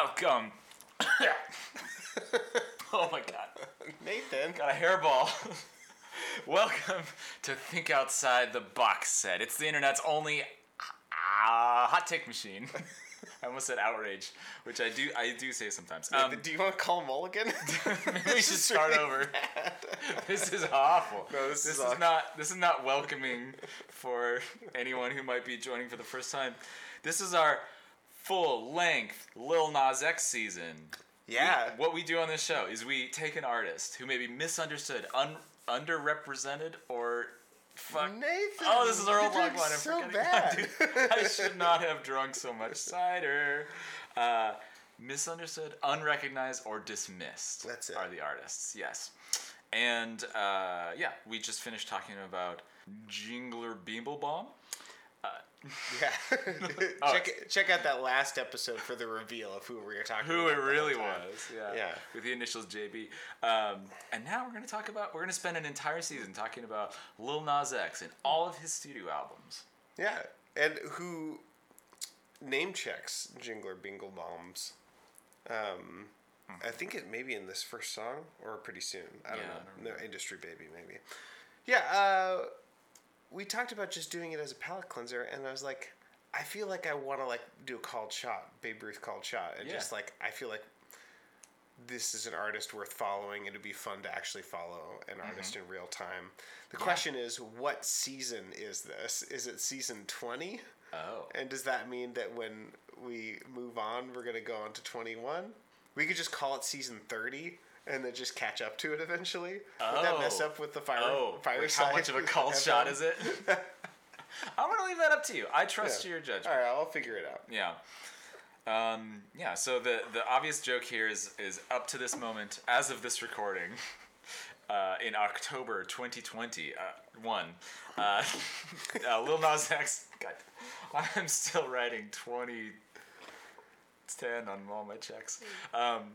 Welcome. oh my god. Nathan. Got a hairball. Welcome to Think Outside the Box Set. It's the internet's only uh, hot take machine. I almost said outrage, which I do I do say sometimes. Um, Do you want to call Mulligan? maybe we should start over. This is awful. No, this this is not this is not welcoming for anyone who might be joining for the first time. This is our full length Lil Nas X season. yeah. What we do on this show is we take an artist who may be misunderstood, un- underrepresented, or fuck. Nathan. Oh, this is our old log line. I'm so forgetting. bad. Dude, I should not have drunk so much cider. Uh, misunderstood, unrecognized, or dismissed. That's it. Are the artists? Yes. And uh, yeah, we just finished talking about Jingler Beeblebomb. Yeah. Oh. check check out that last episode for the reveal of who we were talking Who about. it really was, yeah. Yeah. With the initials JB. Um, and now we're going to talk about, we're going to spend an entire season talking about Lil Nas X and all of his studio albums. Yeah, and who name checks Jingler Bingle Bombs. Um, I think it may be in this first song or pretty soon. I don't Yeah, I know. don't no, Industry Baby maybe. Yeah, uh, we talked about just doing it as a palate cleanser, and I was like, I feel like I want to like do a called shot, Babe Ruth called shot, and Yeah. just like I feel like this is an artist worth following. It'd be fun to actually follow an artist Mm-hmm. in real time. The question is, what season is this? Is it season twenty? Oh. And does that mean that when we move on, we're gonna go on to twenty one? We could just call it season thirty and then just catch up to it eventually. Would that mess Oh. up with the fire? Oh, fire like how much of a cult shot is it? I'm gonna leave that up to you. I trust Yeah. your judgment. All right, I'll figure it out. Yeah. Um, yeah. So the the obvious joke here is is up to this moment, as of this recording, uh, in October 2020, uh, one, uh, uh, Lil Nas X. God, I'm still writing 2010 on all my checks. Um,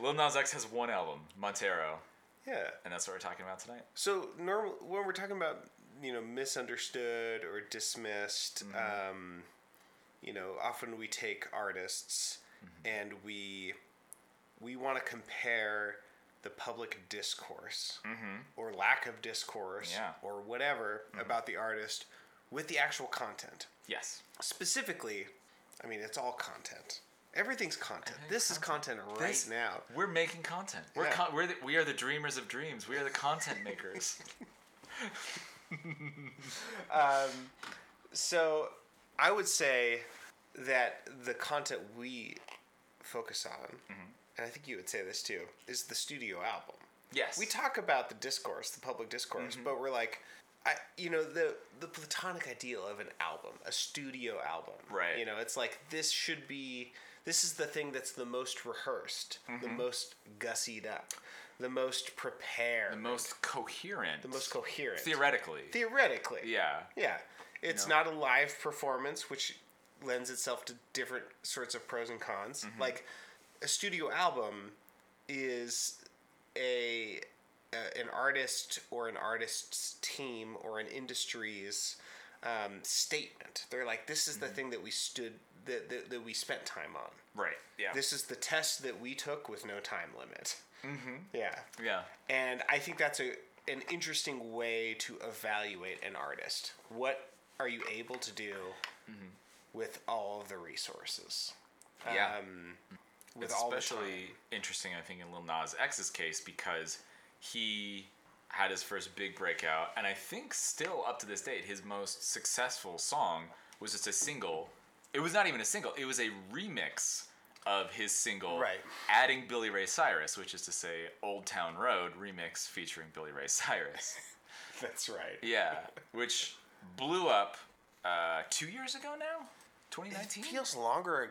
Lil Nas X has one album, Montero, Yeah. and that's what we're talking about tonight. So normal when we're talking about you know misunderstood or dismissed, Mm-hmm. um, you know, often we take artists Mm-hmm. and we we want to compare the public discourse or lack of discourse Mm-hmm. Yeah. Mm-hmm. or whatever about the artist with the actual content. Yes. Specifically, I mean, it's all content. Everything's content. Everything's this is content right This- now. We're making content. We're Yeah. con- we're the, we are the dreamers of dreams. We are the content makers. Um, so I would say that the content we focus on, and I think you would say this too, is the studio album. yes. We talk about the discourse, the public discourse, but we're like, I, you know, the the platonic ideal of an album, a studio album. Right. You know, it's like this should be. This is the thing that's the most rehearsed, the most gussied up, the most prepared, the most coherent. the most coherent. Theoretically. Theoretically. yeah. Yeah. It's know? not a live performance, which lends itself to different sorts of pros and cons. Mm-hmm. Like a studio album is a, a an artist or an artist's team or an industry's um, statement. They're like, this is the Mm-hmm. thing that we stood that, that, that we spent time on. Right. Yeah. This is the test that we took with no time limit. Mm-hmm. Yeah. yeah. And I think that's a an interesting way to evaluate an artist. What are you able to do with all of the resources? Mm-hmm. Yeah. Um, with It's all the especially interesting, I think, in Lil Nas X's case because he had his first big breakout, and I think still up to this date, his most successful song was just a single. It was not even a single; it was a remix of his single, Right. adding Billy Ray Cyrus, which is to say, "Old Town Road" remix featuring Billy Ray Cyrus. That's right. yeah, which blew up uh, two years ago now, It 2019. feels longer,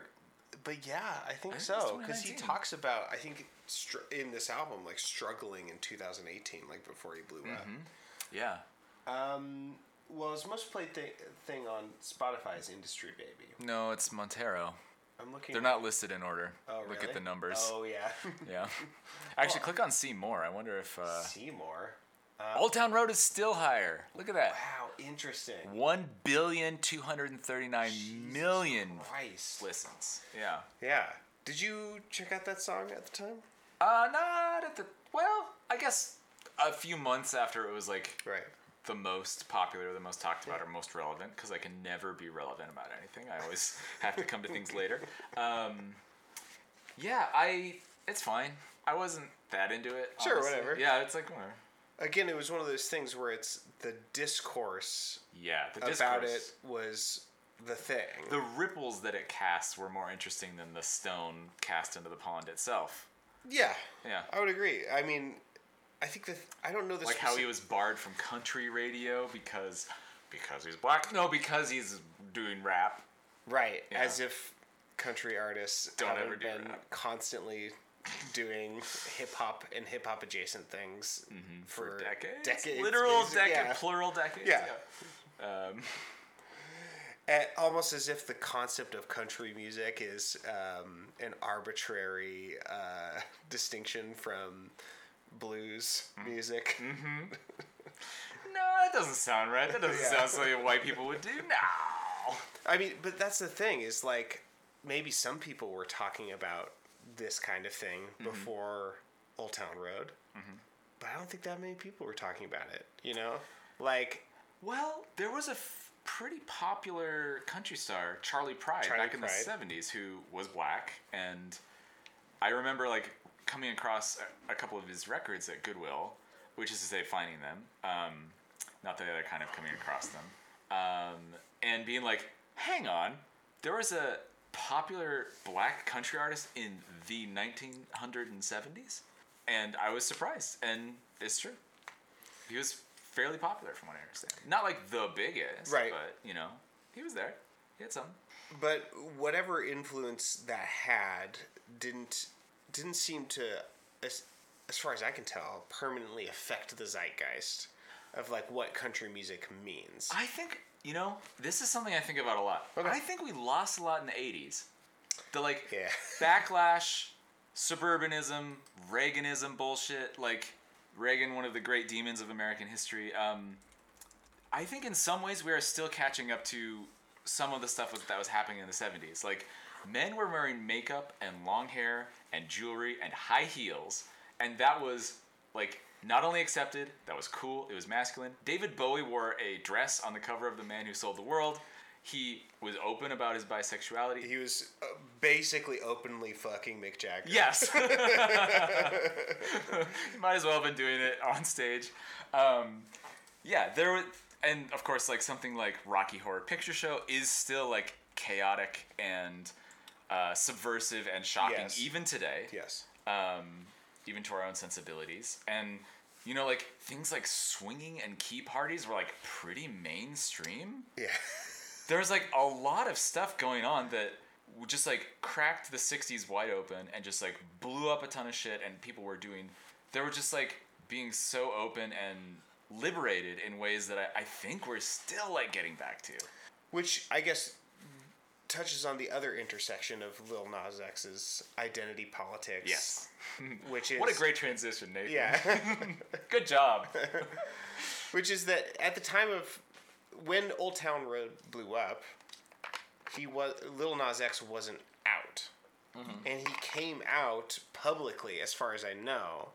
but yeah, I think I think so because he talks about I think str- in this album like struggling in 2018, like before he blew yeah. up. Yeah. Um, well, his most played thi- thing on Spotify is Industry Baby. No, it's Montero. I'm looking. They're not listed in order. Oh, Look at the numbers. Oh yeah. Yeah. Actually, click on see more. I wonder if uh, Seymour. Old Town Road is still higher. Look at that. Wow, interesting. One billion two hundred and thirty-nine million Christ. listens. Yeah. Yeah. Did you check out that song at the time? Uh, not at the well. I guess a few months after it was like Right. The most popular, the most talked about, or most relevant, because I can never be relevant about anything. I always have to come to things later. Um, yeah, I. It's fine. I wasn't that into it. Sure, honestly. whatever. Yeah, it's like whatever. Again, it was one of those things where it's the discourse Yeah, the discourse. about it was the thing. The ripples that it casts were more interesting than the stone cast into the pond itself. yeah, Yeah. I would agree. I mean, I think that I don't know the like how he was barred from country radio because because he's black. No, because he's doing rap. right Yeah. as if country artists Don't haven't ever do been rap. constally doing hip hop and hip hop adjacent things for, for decades, decades, literal basi- decade, yeah. plural decades. Yeah. Um, Eh, almost as if the concept of country music is um, an arbitrary uh, distinction from blues Mm-hmm. music. no, that doesn't sound right. That doesn't Yeah. sound something white people would do. No. I mean, but that's the thing is like maybe some people were talking about this kind of thing Mm-hmm. before Old Town Road, but I don't think that many people were talking about it. You know, like Well, there was a f- pretty popular country star, Charley Pride, Charley back in the '70s, who was black, and I remember like coming across a, a couple of his records at Goodwill, which is to say, finding them, um, not the other kind of coming across them, um, and being like, "Hang on, there was a popular black country artist in the 1970s," and I was surprised, and it's true. He was fairly popular, from what I understand. Not like the biggest, Right. But you know, he was there. He had some. But whatever influence that had didn't didn't seem to, as, as far as I can tell, permanently affect the zeitgeist of like what country music means. I think you know this is something I think about a lot. Okay. I think we lost a lot in the '80s. The like Yeah. backlash, suburbanism, Reaganism bullshit. Like Reagan, one of the great demons of American history. Um, I think in some ways we are still catching up to some of the stuff that was happening in the 70s. Like men were wearing makeup and long hair and jewelry and high heels, and that was like not only accepted, that was cool, it was masculine. David Bowie wore a dress on the cover of The Man Who Sold the World. He was open about his bisexuality. He was uh, basically openly fucking Mick Jagger. Yes. might as well have been doing it on stage. Um, yeah, there was, and of course, like something like Rocky Horror Picture Show is still like chaotic and uh, subversive and shocking Yes. even today. Yes. Um, even to our own sensibilities. And you know, like things like swinging and key parties were like pretty mainstream Yeah. there was like a lot of stuff going on that just like cracked the 60s wide open and just like blew up a ton of shit and people were doing they were just like being so open and liberated in ways that I, I think we're still like getting back to Which I guess touches on the other intersection of Lil Nas X's identity politics. yes Which is what a great transition nathan yeah. good job Which is that at the time of when Old Town Road blew up, he was Lil Nas X wasn't out, Mm-hmm. and he came out publicly, as far as I know,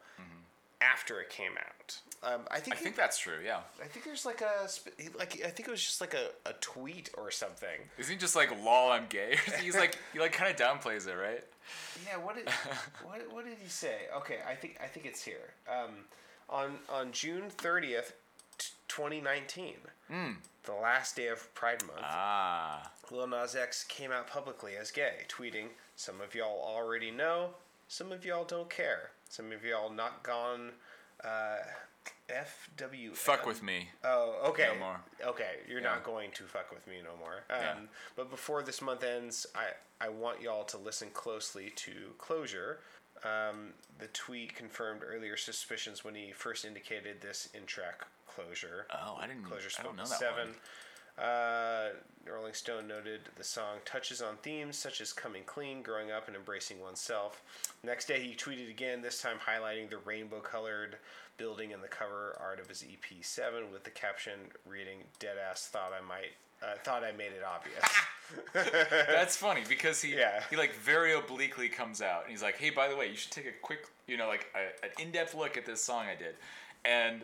after it came out. Um, I think i he- think that's true yeah I think there's like a like I think it was just like a, a tweet or something. isn't he just like lol i'm gay he's like he like kind of downplays it right Yeah, what did what, what did he say? Okay, I think I think it's here. Um, on on June thirtieth, twenty nineteen, the last day of Pride Month. ah Lil Nas X came out publicly as gay, tweeting, Some of y'all already know, some of y'all don't care. Some of y'all not gone uh, FW. fuck with me Oh, okay. No more. Okay, you're Yeah. not going to fuck with me no more. Um, Yeah. But before this month ends, I, I want y'all to listen closely to Closure. Um, the tweet confirmed earlier suspicions when he first indicated this in track Closure. oh i didn't Closure i don't spoke know that seven. one. Uh, Rolling Stone noted the song touches on themes such as coming clean, growing up, and embracing oneself. Next day, he tweeted again, this time highlighting the rainbow colored building in the cover art of his EP7 with the caption reading, Deadass thought I might. Uh, thought I made it obvious. That's funny because he Yeah. he like very obliquely comes out and he's like, "Hey, by the way, you should take a quick, you know, like a, an in-depth look at this song I did." And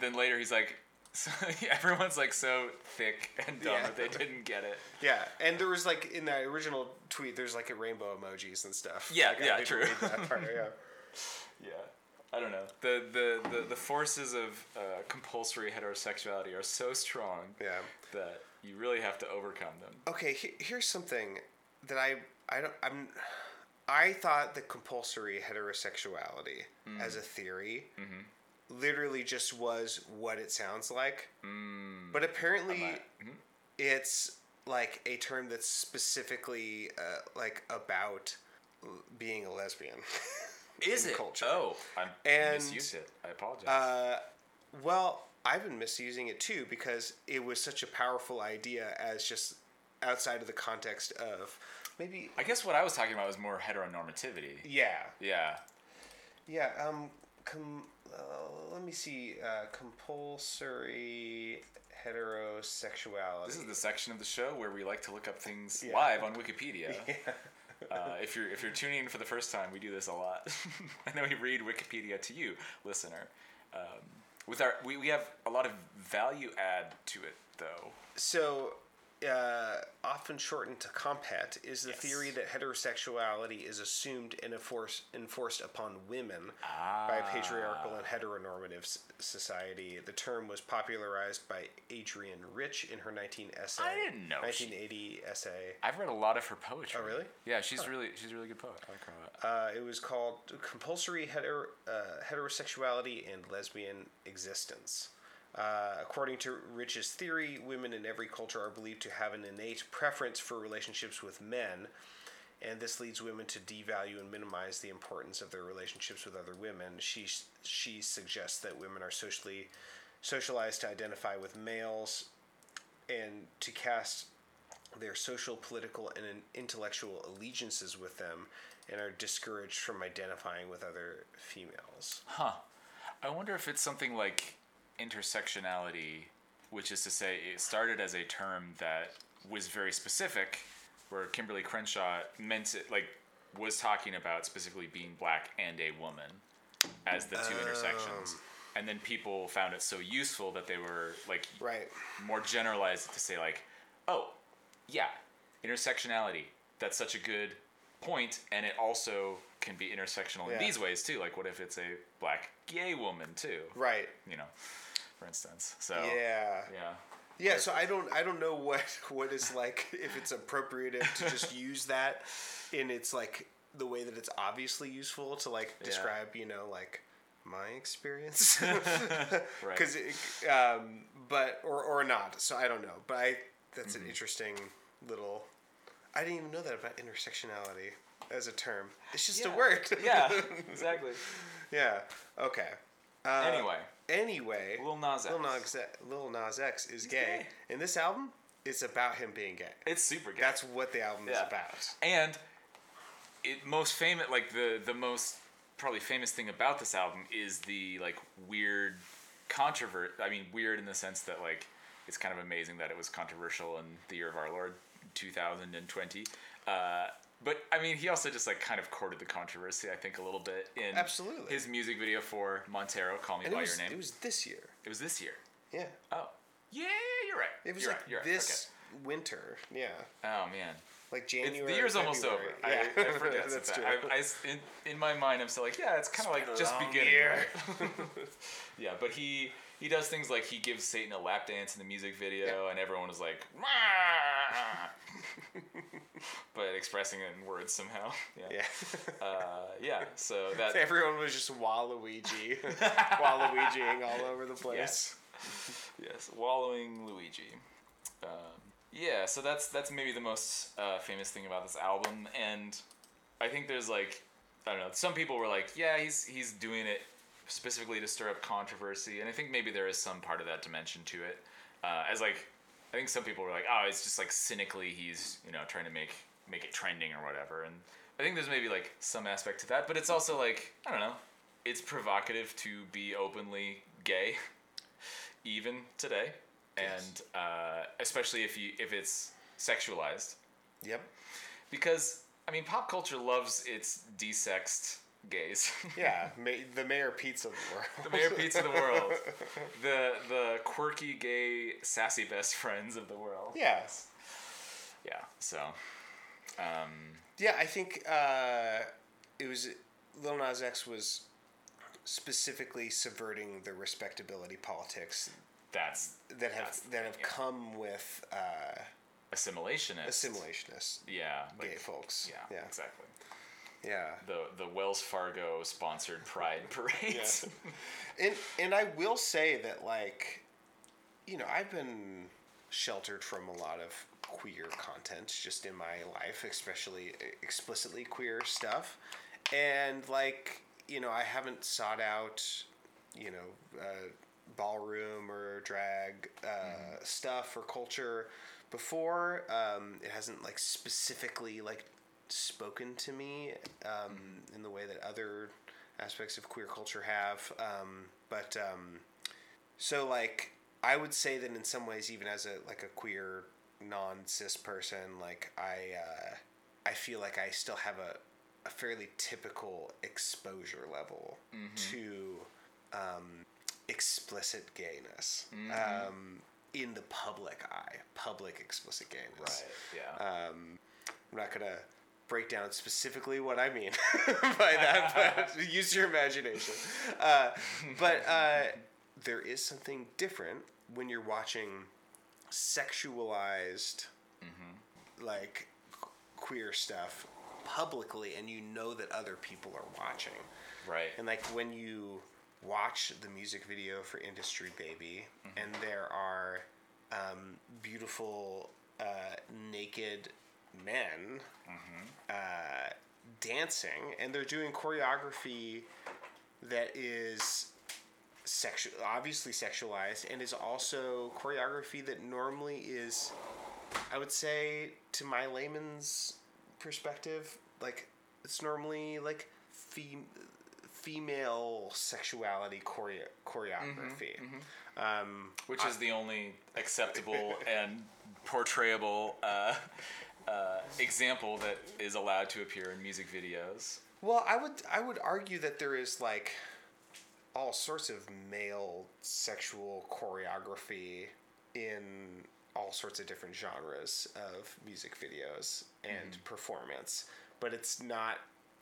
then later he's like, so, everyone's like so thick and dumb Yeah. that they didn't get it. Yeah, and there was like in that original tweet, there's like a rainbow emojis and stuff. Yeah, Like, yeah, didn't true. part, yeah. Yeah. I don't know. The the, the, the forces of uh, compulsory heterosexuality are so strong Yeah. that you really have to overcome them. Okay, he, here's something that I I don't I'm I thought that compulsory heterosexuality Mm. as a theory Mm-hmm. Literally just was what it sounds like. Mm. But apparently mhm. it's like a term that's specifically uh, like about l- being a lesbian. Is in it? culture. Oh, I And, misused it. I apologize. Uh, well, I've been misusing it too because it was such a powerful idea as just outside of the context of maybe I guess what I was talking about was more heteronormativity. yeah Yeah. yeah um com, uh, let me see uh, compulsory heterosexuality This is the section of the show where we like to look up things Yeah. live on Wikipedia. yeah. Uh, if you're if you're tuning in for the first time, we do this a lot, and then we read Wikipedia to you, listener. Um, with our we, we have a lot of value add to it though. so uh, often shortened to comphet is the Yes. theory that heterosexuality is assumed and enforced enforced upon women Ah. by a patriarchal and heteronormative society. The term was popularized by Adrienne Rich in her 19 essay. I didn't know she- 1980 essay. I've read a lot of her poetry. Oh, really? Yeah, she's really she's a really good poet. I like her a lot. Uh, it was called Compulsory Heter- uh, Heterosexuality and Lesbian Existence. Uh, according to Rich's theory, women in every culture are believed to have an innate preference for relationships with men, and this leads women to devalue and minimize the importance of their relationships with other women. She she suggests that women are socially socialized to identify with males and to cast their social, political, and intellectual allegiances with them, and are discouraged from identifying with other females. Huh. I wonder if it's something like intersectionality, which is to say, it started as a term that was very specific, where Kimberlé Crenshaw meant it, like, was talking about specifically being black and a woman as the two intersections. Um. And then people found it so useful that they were, like, Right. more generalized to say, like, oh, yeah, intersectionality, that's such a good point, and it also can be intersectional in these ways too. Like, what if it's a black gay woman too? Right. You know, for instance. So Yeah. yeah, Yeah. So I don't. I don't know what what is like if it's appropriate to just use that in its like the way that it's obviously useful to like describe. You know, like my experience. right. Because, um, but or or not. So I don't know. But I that's Mm-hmm. an interesting little. I didn't even know that about intersectionality as a term. It's just Yeah. a word. yeah, exactly. yeah. Okay. Uh, anyway, Anyway. Lil Nas X. Lil Nas, Lil Nas X is gay. gay. And this album is about him being gay. it's super gay. That's what the album is about. and it most famous like the the most probably famous thing about this album is the like weird controvert i mean weird in the sense that like it's kind of amazing that it was controversial in the year of our lord 2020 uh, but i mean he also just like kind of courted the controversy i think a little bit in Absolutely. his music video for montero call me And by was, your name it was this year. it was this year Yeah. oh yeah you're right It was you're like right, this winter. Yeah. oh man Like It's, January. the year's almost over. February. I, Yeah. I forget. That's true. I, I in, in my mind, I'm still like, yeah, it's kind of like just beginning. right? yeah, but he he does things like he gives Satan a lap dance in the music video, and everyone is like! but expressing it in words somehow. Yeah. Yeah. Uh, yeah. So that. Everyone was just Waluigi, Waluigiing all over the place. Yes. yes, wallowing Luigi. Um, yeah, so that's that's maybe the most uh, famous thing about this album, and I think there's like I don't know. Some people were like, yeah, he's he's doing it specifically to stir up controversy, and I think maybe there is some part of that dimension to it. Uh, as like, I think some people were like, oh, it's just like cynically he's you know trying to make make it trending or whatever, and I think there's maybe like some aspect to that, but it's also like I don't know. It's provocative to be openly gay, even today, Yes. and uh, especially if you if it's sexualized. Yep. because I mean, pop culture loves its desexed gays. Yeah, the Mayor Pete of the world. the Mayor Pete of the world, the the quirky gay sassy best friends of the world. Yes. Yeah. So, um, Yeah, I think uh, it was Lil Nas X was specifically subverting the respectability politics that's that have That's- that have come with uh, assimilationist. assimilationists, Yeah. gay folks. yeah, yeah, Exactly. Yeah. The the Wells Fargo sponsored Pride parades. And and I will say that like, you know, I've been sheltered from a lot of queer content just in my life, especially explicitly queer stuff, and like, you know, I haven't sought out, you know, uh, ballroom or drag uh, stuff or culture before. Um, it hasn't like specifically like spoken to me um, in the way that other aspects of queer culture have. Um, but um, so like I would say that in some ways, even as a like a queer non cis person, like I uh, I feel like I still have a a fairly typical exposure level to um, explicit gayness um, in the public eye, public explicit gayness. right. Yeah. Um, I'm not gonna break down specifically what I mean by that, but use your imagination. Uh, but uh, there is something different when you're watching sexualized, like qu- queer stuff publicly, and you know that other people are watching. right. And like when you watch the music video for Industry Baby, and there are um, beautiful uh, naked men uh, dancing, and they're doing choreography that is sexual, obviously sexualized, and is also choreography that normally is, I would say, to my layman's perspective, like it's normally like fem- female sexuality choreo- choreography. Um, Which is the only acceptable and portrayable uh, uh, example that is allowed to appear in music videos. Well, I would I would argue that there is like all sorts of male sexual choreography in all sorts of different genres of music videos and performance, but it's not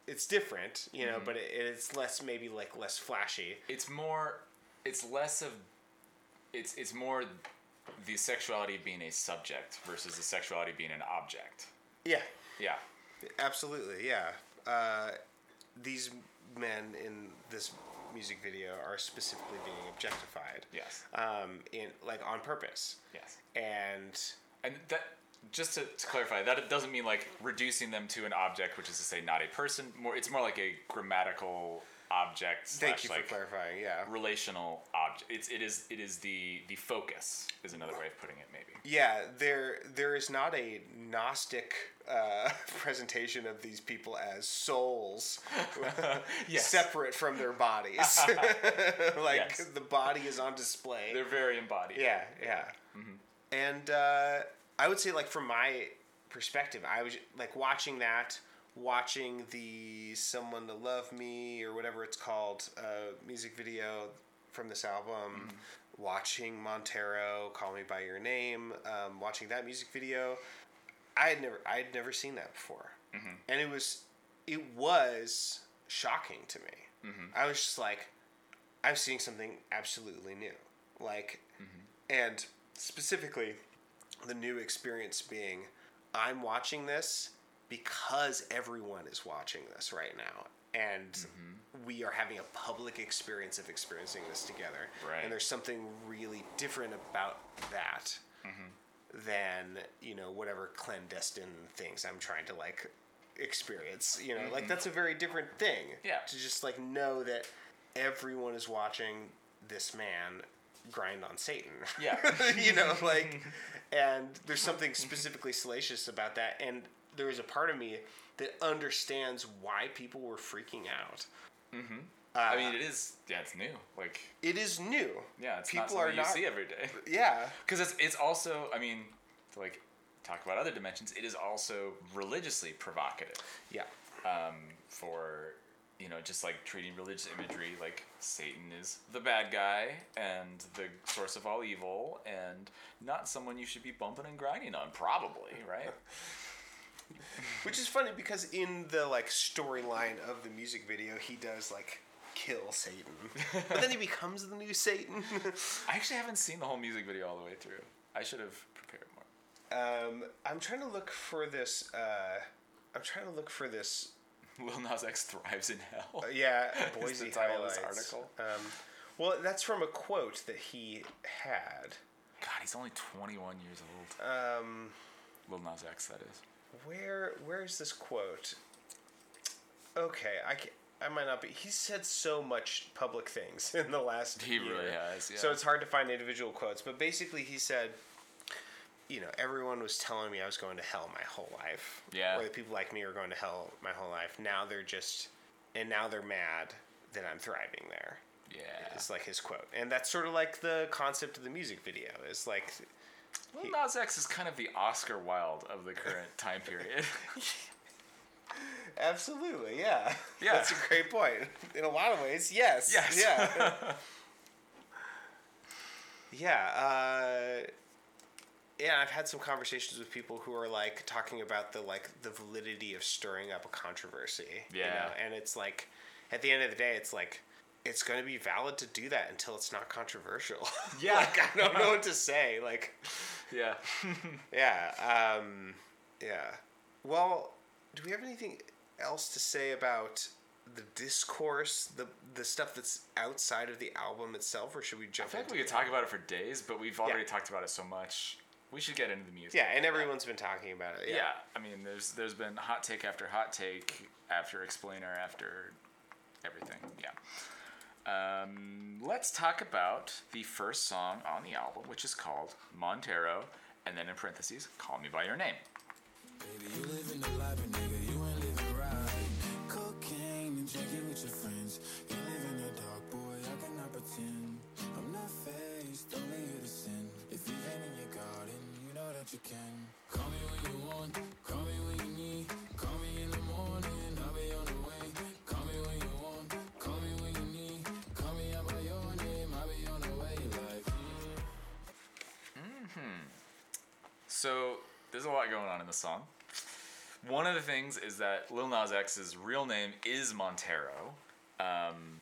it's different, you know, but it, it's less maybe like less flashy. It's more. It's less of. It's it's more the sexuality being a subject versus the sexuality being an object. Yeah, Yeah. absolutely, yeah. Uh, these men in this music video are specifically being objectified. Yes. Um, in like on purpose. Yes. and And that just to, to clarify, that it doesn't mean like reducing them to an object, which is to say not a person. More, it's more like a grammatical object. thank slash, you like, for clarifying. Yeah, Relational object. It's it is it is the the focus is another way of putting it maybe. yeah. There, there is not a gnostic uh, presentation of these people as souls, separate from their bodies. like Yes. the body is on display. They're very embodied. Yeah, yeah. And uh, I would say, like from my perspective, I was like watching that, watching the "Someone to Love Me" or whatever it's called uh, music video from this album, watching Montero "Call Me by Your Name," um, watching that music video. I had never, I had never seen that before, and it was, it was shocking to me. I was just like, I'm seeing something absolutely new. Like, and specifically, the new experience being I'm watching this because everyone is watching this right now. And mm-hmm. we are having a public experience of experiencing this together. Right. And there's something really different about that mm-hmm. than, you know, whatever clandestine things I'm trying to like experience. You know, like mm-hmm. that's a very different thing. Yeah. To just like know that everyone is watching this man grind on Satan. Yeah. you know, like, and there's something specifically salacious about that. And there is a part of me that understands why people were freaking out. Mm-hmm. I mean, it is. Yeah, it's new. Like, it is new. yeah, it's people not are not. you see every day. yeah, Because it's it's also. I mean, like, talk about other dimensions, it is also religiously provocative Yeah. um, for you know just like treating religious imagery like Satan is the bad guy and the source of all evil and not someone you should be bumping and grinding on probably right Which is funny because in the like storyline of the music video, he does like kill Satan, but then he becomes the new Satan. I actually haven't seen the whole music video all the way through I should have prepared more um, I'm trying to look for this. Uh, I'm trying to look for this. Lil Nas X thrives in hell Uh, yeah, Is Boise the title of this highlights. article. Um, well, that's from a quote that he had. God he's only 21 years old Um, Lil Nas X that is where where's this quote? Okay, I can, I might not be. He said so much public things in the last. He year. really has, yeah. So it's hard to find individual quotes, but basically he said, you know, everyone was telling me I was going to hell my whole life. Yeah. Or that people like me were going to hell my whole life. Now they're just, and now they're mad that I'm thriving there. yeah It's like his quote, and that's sort of like the concept of the music video. Is like, Lil Nas X is kind of the Oscar Wilde of the current time period absolutely, yeah, Yeah. that's a great point. In a lot of ways, yes, Yes. yeah, yeah. Uh, yeah, I've had some conversations with people who are like talking about the like the validity of stirring up a controversy. you Yeah. know? and it's like, at the end of the day, it's like. It's going to be valid to do that until it's not controversial. Yeah. like, I don't know what to say. Like, yeah Yeah. Um, yeah. Well, do we have anything else to say about the discourse, the the stuff that's outside of the album itself, or should we I jump? like into we could talk about it for days, but we've already talked about it so much. We should get into the music. Yeah, and everyone's been talking about it. Yeah. Yeah. I mean, there's there's been hot take after hot take after explainer after everything. Yeah. Um, let's talk about the first song on the album, which is called Montero, and then in parentheses, "Call Me by Your Name." Baby, you the life, nigga, you ain't living right. Cocaine and drinking with your friends. You live in the dark, boy, I cannot pretend. I'm not faced, only here to sin. If you ain't in your garden, you know that you can. Call me when you want, call So there's a lot going on in the song. One of the things is that Lil Nas X's real name is Montero. Um,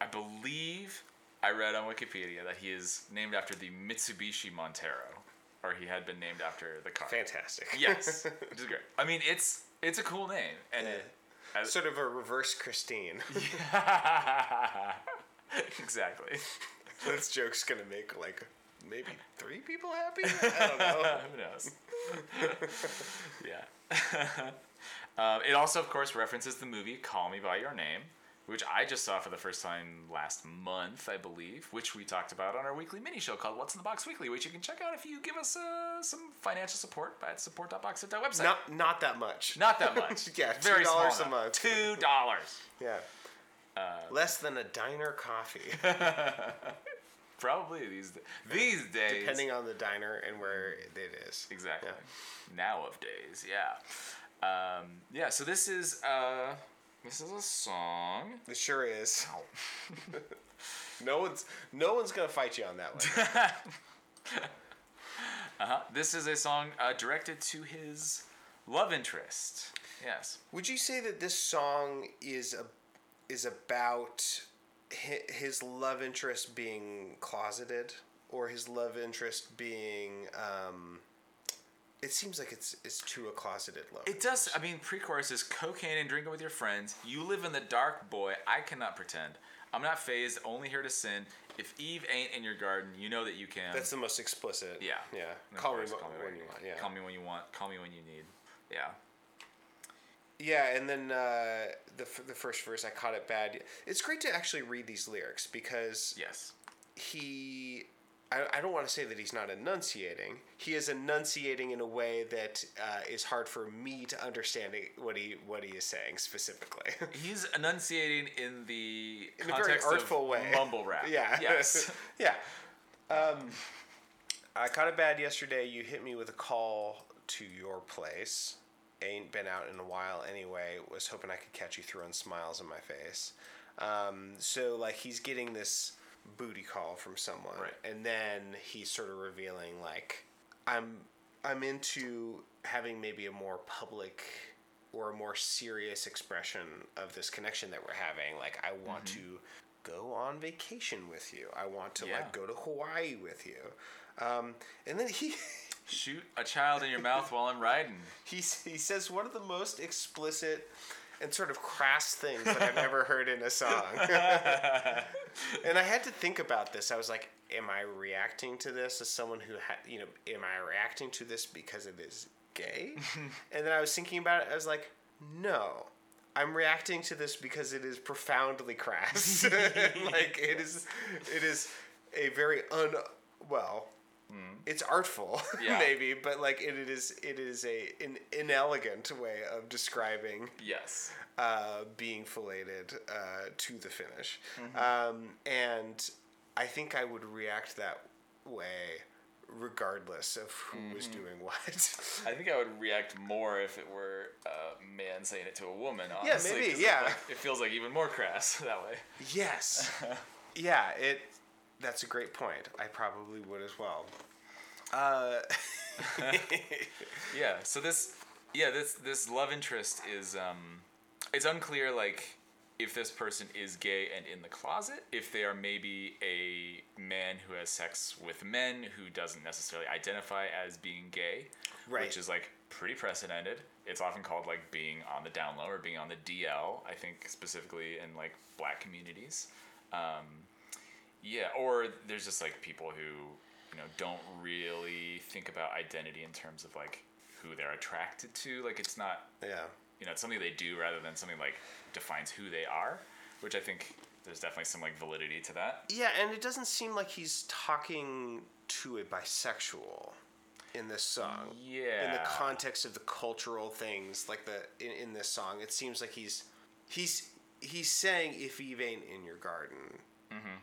I believe I read on Wikipedia that he is named after the Mitsubishi Montero, or he had been named after the car. Fantastic. Yes, which is great. I mean, it's it's a cool name, and it. as- sort of a reverse Christine. exactly. this joke's gonna make like maybe three people happy. I don't know. Who knows? yeah. um, it also, of course, references the movie Call Me by Your Name, which I just saw for the first time last month, I believe, which we talked about on our weekly mini show called What's in the Box Weekly, which you can check out if you give us uh, some financial support at support.boxit.website. Not not that much. Not that much. Yeah, Very small $2 a month. Two dollars. Yeah. Less than a diner coffee, Probably these these days. depending on the diner and where it is. Exactly. Yeah. Now of days, yeah. Um, yeah. So this is uh, this is a song. It sure is. no one's no one's gonna fight you on that one. Uh-huh. This is a song uh, directed to his love interest. Yes. Would you say that this song is a is about his love interest being closeted or his love interest being um it seems like it's it's to a closeted love. It does. I mean, pre-chorus is cocaine and drinking with your friends. You live in the dark, boy. I cannot pretend. I'm not fazed. Only here to sin. If Eve ain't in your garden, you know that you can. That's the most explicit. yeah. Yeah. Call course, mo- call me when you want. Yeah. Call me when you want. Call me when you need. Yeah. Yeah, and then uh, the f- the first verse I caught it bad. It's great to actually read these lyrics because Yes. he I, I don't want to say that he's not enunciating. He is enunciating in a way that uh, is hard for me to understand what he what he is saying specifically. He's enunciating in the in a very artful way. mumble rap. Yeah. Yes. yeah. Um, I caught it bad yesterday. You hit me with a call to your place. Ain't been out in a while anyway. Was hoping I could catch you throwing smiles in my face. Um, so like he's getting this booty call from someone, Right. and then he's sort of revealing like I'm I'm into having maybe a more public or a more serious expression of this connection that we're having. Like I want to go on vacation with you. I want to Yeah. like go to Hawaii with you. Um, and then he Shoot a child in your mouth while I'm riding. he he says one of the most explicit and sort of crass things that I've ever heard in a song. and I had to think about this. I was like, am I reacting to this as someone who had, you know, am I reacting to this because it is gay? and then I was thinking about it. I was like, no. I'm reacting to this because it is profoundly crass. like it is it is a very un well it's artful Yeah. maybe but like it, it is it is a an inelegant way of describing Yes. uh, being filleted uh, to the finish Mm-hmm. um, and i think i would react that way regardless of who was Mm-hmm. doing what I think I would react more if it were a man saying it to a woman. Yeah, Honestly, maybe, 'cause it, yeah. like, it feels like even more crass that way. yes yeah it that's a great point i probably would as well uh, Yeah. So this, yeah, this this love interest is um, it's unclear like if this person is gay and in the closet, if they are maybe a man who has sex with men who doesn't necessarily identify as being gay, Right. Which is like pretty precedented. It's often called like being on the down low or being on the DL. I think specifically in like black communities. Um, yeah, or there's just like people who you know don't really think about identity in terms of like who they're attracted to. Like it's not yeah you know it's something they do rather than something like defines who they are, which I think there's definitely some like validity to that. Yeah, and it doesn't seem like he's talking to a bisexual in this song. Yeah. In the context of the cultural things, like the in, in this song, it seems like he's he's he's saying if Eve ain't in your garden. Mm-hmm.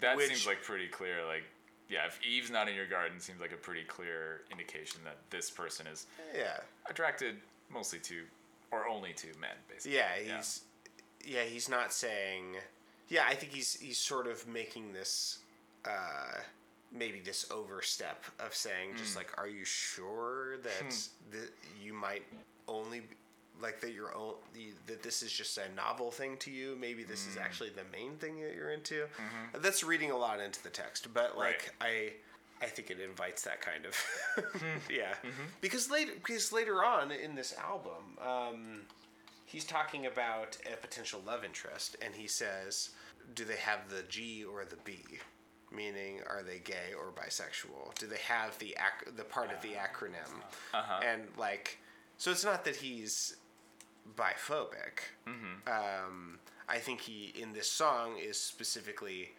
That which- seems like pretty clear. Like yeah, if Eve's not in your garden, seems like a pretty clear indication that this person is Yeah. attracted mostly to or only to men, basically. Yeah, he's yeah, he's not saying Yeah, I think he's he's sort of making this uh maybe this overstep of saying just like are you sure that that you might only be- like that you're own, that this is just a novel thing to you. Maybe this is mm. actually the main thing that you're into. Mm-hmm. That's reading a lot into the text but like i i think it invites that kind of mm-hmm. yeah. Mm-hmm. Because later because later on in this album um he's talking about a potential love interest and he says do they have the g or the b? Meaning are they gay or bisexual? Do they have the ac- the part of the ah. acronym? Uh-huh. and like so it's not that he's biphobic um, i think he in this song is specifically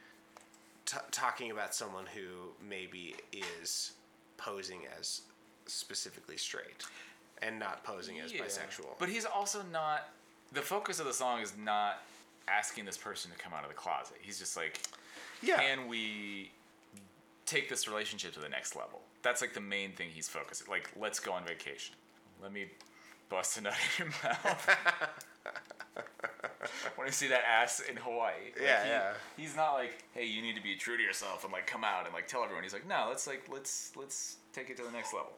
t- talking about someone who maybe is posing as specifically straight and not posing as Yeah. bisexual But he's also not. The focus of the song is not asking this person to come out of the closet. He's just like, yeah can we take this relationship to the next level? That's like the main thing he's focused. Like, let's go on vacation. Let me bust a nut in your mouth. when you see that ass in Hawaii. Like, Yeah, he- yeah. He's not like, hey, you need to be true to yourself and like come out and like tell everyone. He's like, no, let's like let's let's take it to the next level.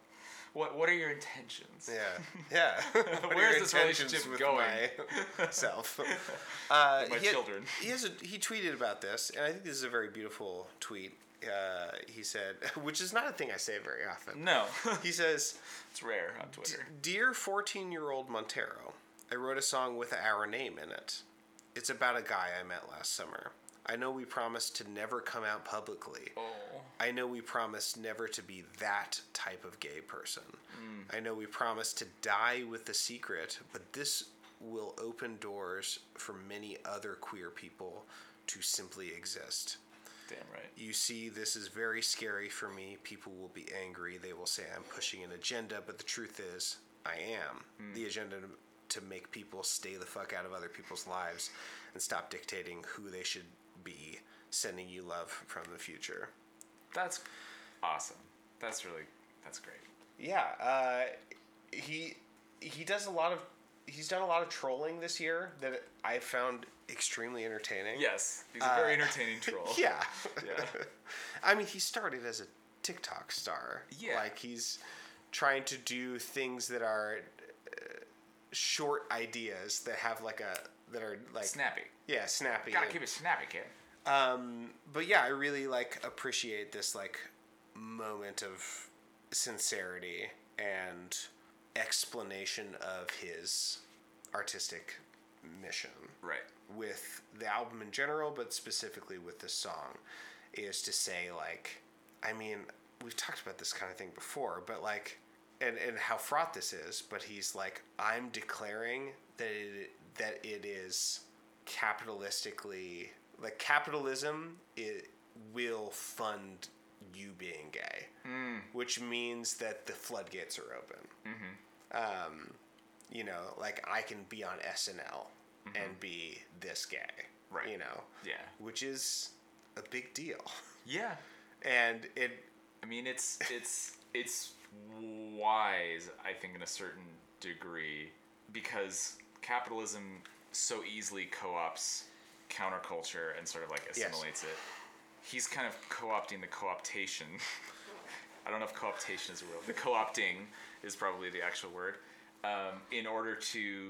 What what are your intentions? Yeah, yeah. Where's this relationship with going? Myself. Uh, my he had- children. he has a, he tweeted about this, and I think this is a very beautiful tweet. Uh, he said, which is not a thing I say very often. No, He says, it's rare on Twitter. "Dear 14-year-old Montero, I wrote a song with our name in it. It's about a guy I met last summer. I know we promised to never come out publicly. Oh. I know we promised never to be that type of gay person. I know we promised to die with the secret, but this will open doors for many other queer people to simply exist. Damn right. You see, this is very scary for me. People will be angry. They will say I'm pushing an agenda, but the truth is, I am. The agenda to, to make people stay the fuck out of other people's lives and stop dictating who they should be, sending you love from the future. That's awesome. That's really that's great. yeah, uh, he he does a lot of he's done a lot of trolling this year that I found extremely entertaining. Yes, he's a very entertaining troll. Uh, Yeah. Yeah. I mean, he started as a TikTok star. Yeah. Like he's trying to do things that are uh, short ideas that have like a that are like Snappy. yeah snappy. Gotta and- keep it snappy, kid. um, but yeah, I really like appreciate this like moment of sincerity and explanation of his artistic mission Right. with the album in general, but specifically with this song, is to say like, I mean, we've talked about this kind of thing before, but like, and and how fraught this is. But he's like, I'm declaring that it that it is capitalistically like capitalism it will fund you being gay, hmm. which means that the floodgates are open. Mm-hmm. Um, you know, like I can be on SNL and be this gay, Right. You know, Yeah. which is a big deal, Yeah. and it I mean, it's it's it's wise, I think, in a certain degree, because capitalism so easily co-ops counterculture and sort of like assimilates it. He's kind of co-opting the co-optation. I don't know if co-optation is a word. The co-opting is probably the actual word. Um, in order to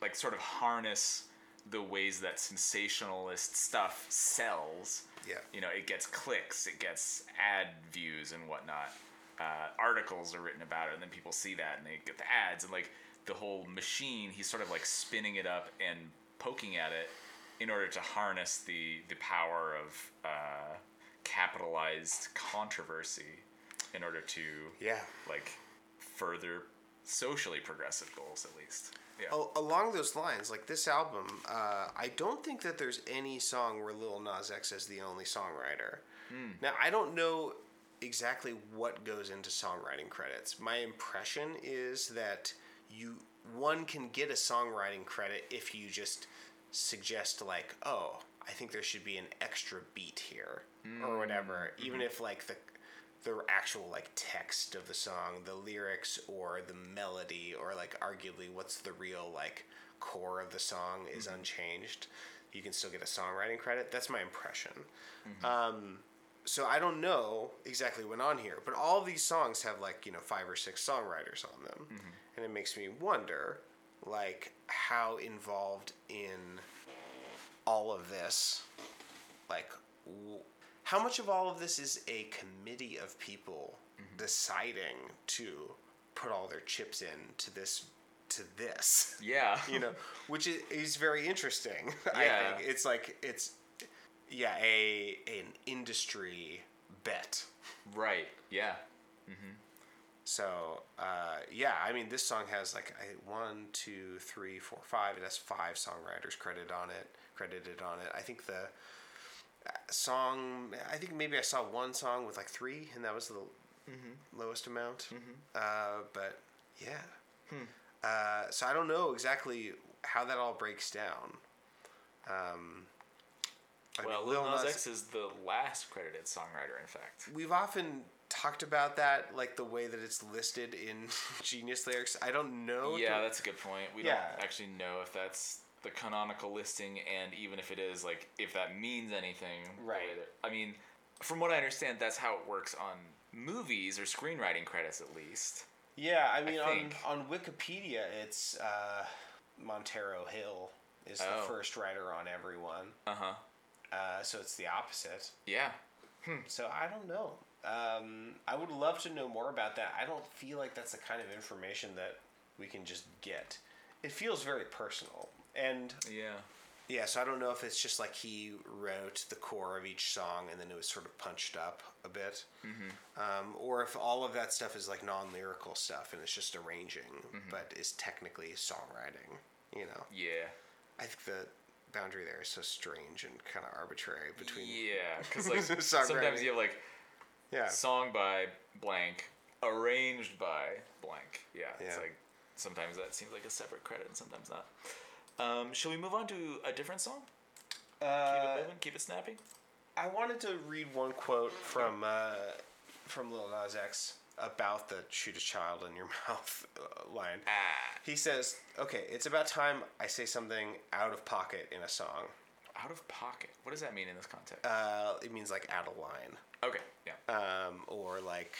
like sort of harness the ways that sensationalist stuff sells Yeah. you know, it gets clicks, it gets ad views and whatnot. Uh, articles are written about it, and then people see that and they get the ads and like the whole machine. He's sort of like spinning it up and poking at it in order to harness the the power of uh, capitalized controversy in order to yeah. like further socially progressive goals at least. Yeah. Al- along those lines, like this album, uh, I don't think that there's any song where Lil Nas X is the only songwriter. Hmm. Now, I don't know exactly what goes into songwriting credits. My impression is that you one can get a songwriting credit if you just suggest like, oh, I think there should be an extra beat here or hmm. whatever, mm-hmm. even if like the the actual like text of the song, the lyrics or the melody or like arguably what's the real like core of the song is mm-hmm. unchanged. You can still get a songwriting credit. That's my impression. Mm-hmm. Um, so I don't know exactly what went on here, but all these songs have like you know five or six songwriters on them, mm-hmm. and it makes me wonder like how involved in all of this, like w- how much of all of this is a committee of people deciding to put all their chips in to this to this yeah. you know which is, is very interesting i Yeah. think it's like it's yeah a an industry bet Right. Yeah. mm-hmm. so uh, yeah i mean this song has like I, one two three four five it has five songwriters credited on it credited on it i think the song i think maybe i saw one song with like three and that was the lowest amount. Uh, but yeah. Uh, so i don't know exactly how that all breaks down. Um, I mean, Well, Lil Nas X is the last credited songwriter, in fact. we've often talked about that like the way that it's listed in genius lyrics. I don't know Yeah, the- that's a good point. We Yeah. don't actually know if that's the canonical listing, and even if it is, like, if that means anything. Right. I mean, from what I understand, that's how it works on movies or screenwriting credits, at least. yeah i mean on, on wikipedia it's uh, montero hill is the Oh. first writer on everyone Uh huh. uh, so it's the opposite Yeah. so i don't know um, i would love to know more about that i don't feel like that's the kind of information that we can just get it feels very personal and Yeah. Yeah, so I don't know if it's just like he wrote the core of each song and then it was sort of punched up a bit, mm-hmm. um, or if all of that stuff is like non-lyrical stuff and it's just arranging, but is technically songwriting. You know, Yeah. I think the boundary there is so strange and kind of arbitrary between. Yeah, because like sometimes you have like Yeah. song by blank, arranged by blank. Yeah, it's like sometimes that seems like a separate credit, and sometimes not. Um, shall we move on to a different song? Keep Uh, it moving, keep it snappy. I wanted to read one quote from uh, from Lil Nas X. about the shoot a child in your mouth uh, line. Ah. He says, "Okay, it's about time I say something out of pocket in a song. Out of pocket. What does that mean in this context? Uh, it means like out of line, okay. Yeah. um, or like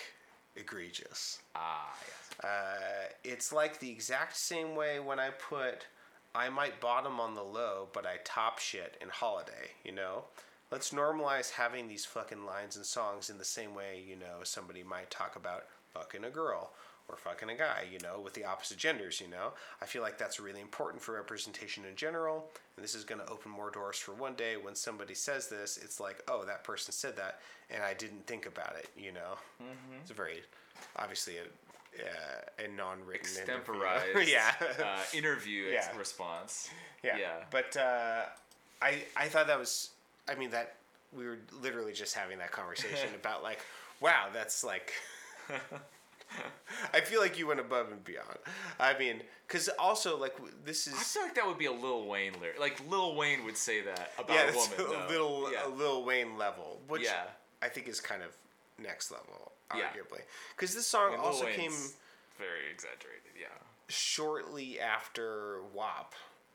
egregious. ah. Yes. Uh, it's like the exact same way when I put, I might bottom on the low, but I top shit in Holiday, you know? Let's normalize having these fucking lines and songs in the same way, you know, somebody might talk about fucking a girl or fucking a guy, you know, with the opposite genders, you know? I feel like that's really important for representation in general, and this is going to open more doors for one day when somebody says this, it's like, oh, that person said that, and I didn't think about it, you know? Mm-hmm. It's a very, obviously, a, uh, a non-written interview. Yeah. uh, interview Yeah. response. yeah. Yeah. But uh, I I thought that was I mean that we were literally just having that conversation about like wow that's like I feel like you went above and beyond. I mean, because also like this is I feel like that would be a Lil Wayne lyric. Like Lil Wayne would say that about yeah, a woman. a though. little Yeah. a Lil Wayne level, which Yeah. I think is kind of next level, Yeah. arguably. Because this song also came very exaggerated. Yeah. shortly after WAP.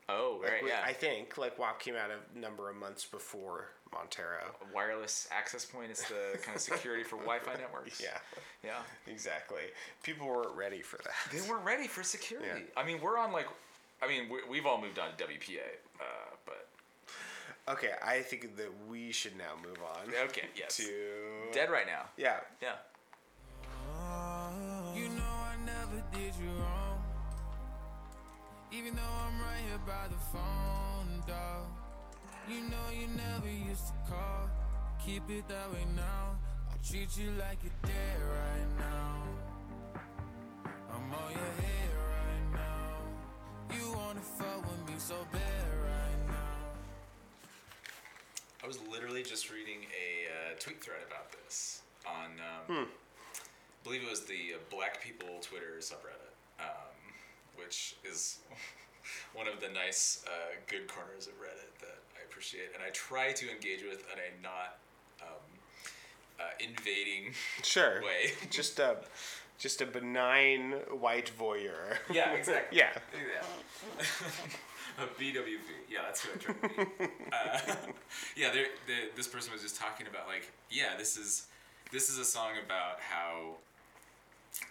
Oh, Like, right. we- Yeah. I think like WAP came out a number of months before Montero. Wireless access point is the kind of security for Wi-Fi networks. Yeah, Yeah. exactly. People weren't ready for that. They weren't ready for security. Yeah. I mean, we're on like, I mean, we, we've all moved on to WPA, uh, but Okay, I think that we should now move on okay, yes. to Dead right now. Yeah, Yeah. Even though I'm right here by the phone, dog. You know you never used to call. Keep it that way now. I treat you like you're dead right now. I'm on your head right now. You wanna fuck with me so bad right now. I was literally just reading a uh, tweet thread about this on, um, I believe it was the uh, Black People Twitter subreddit, which is one of the nice, uh, good corners of Reddit that I appreciate, and I try to engage with in a not um, uh, invading sure. way. Just a just a benign white voyeur. yeah, exactly. Yeah. Yeah. a BWV. Yeah, that's who I try to be. uh, yeah, there, the, this person was just talking about like, yeah, this is this is a song about how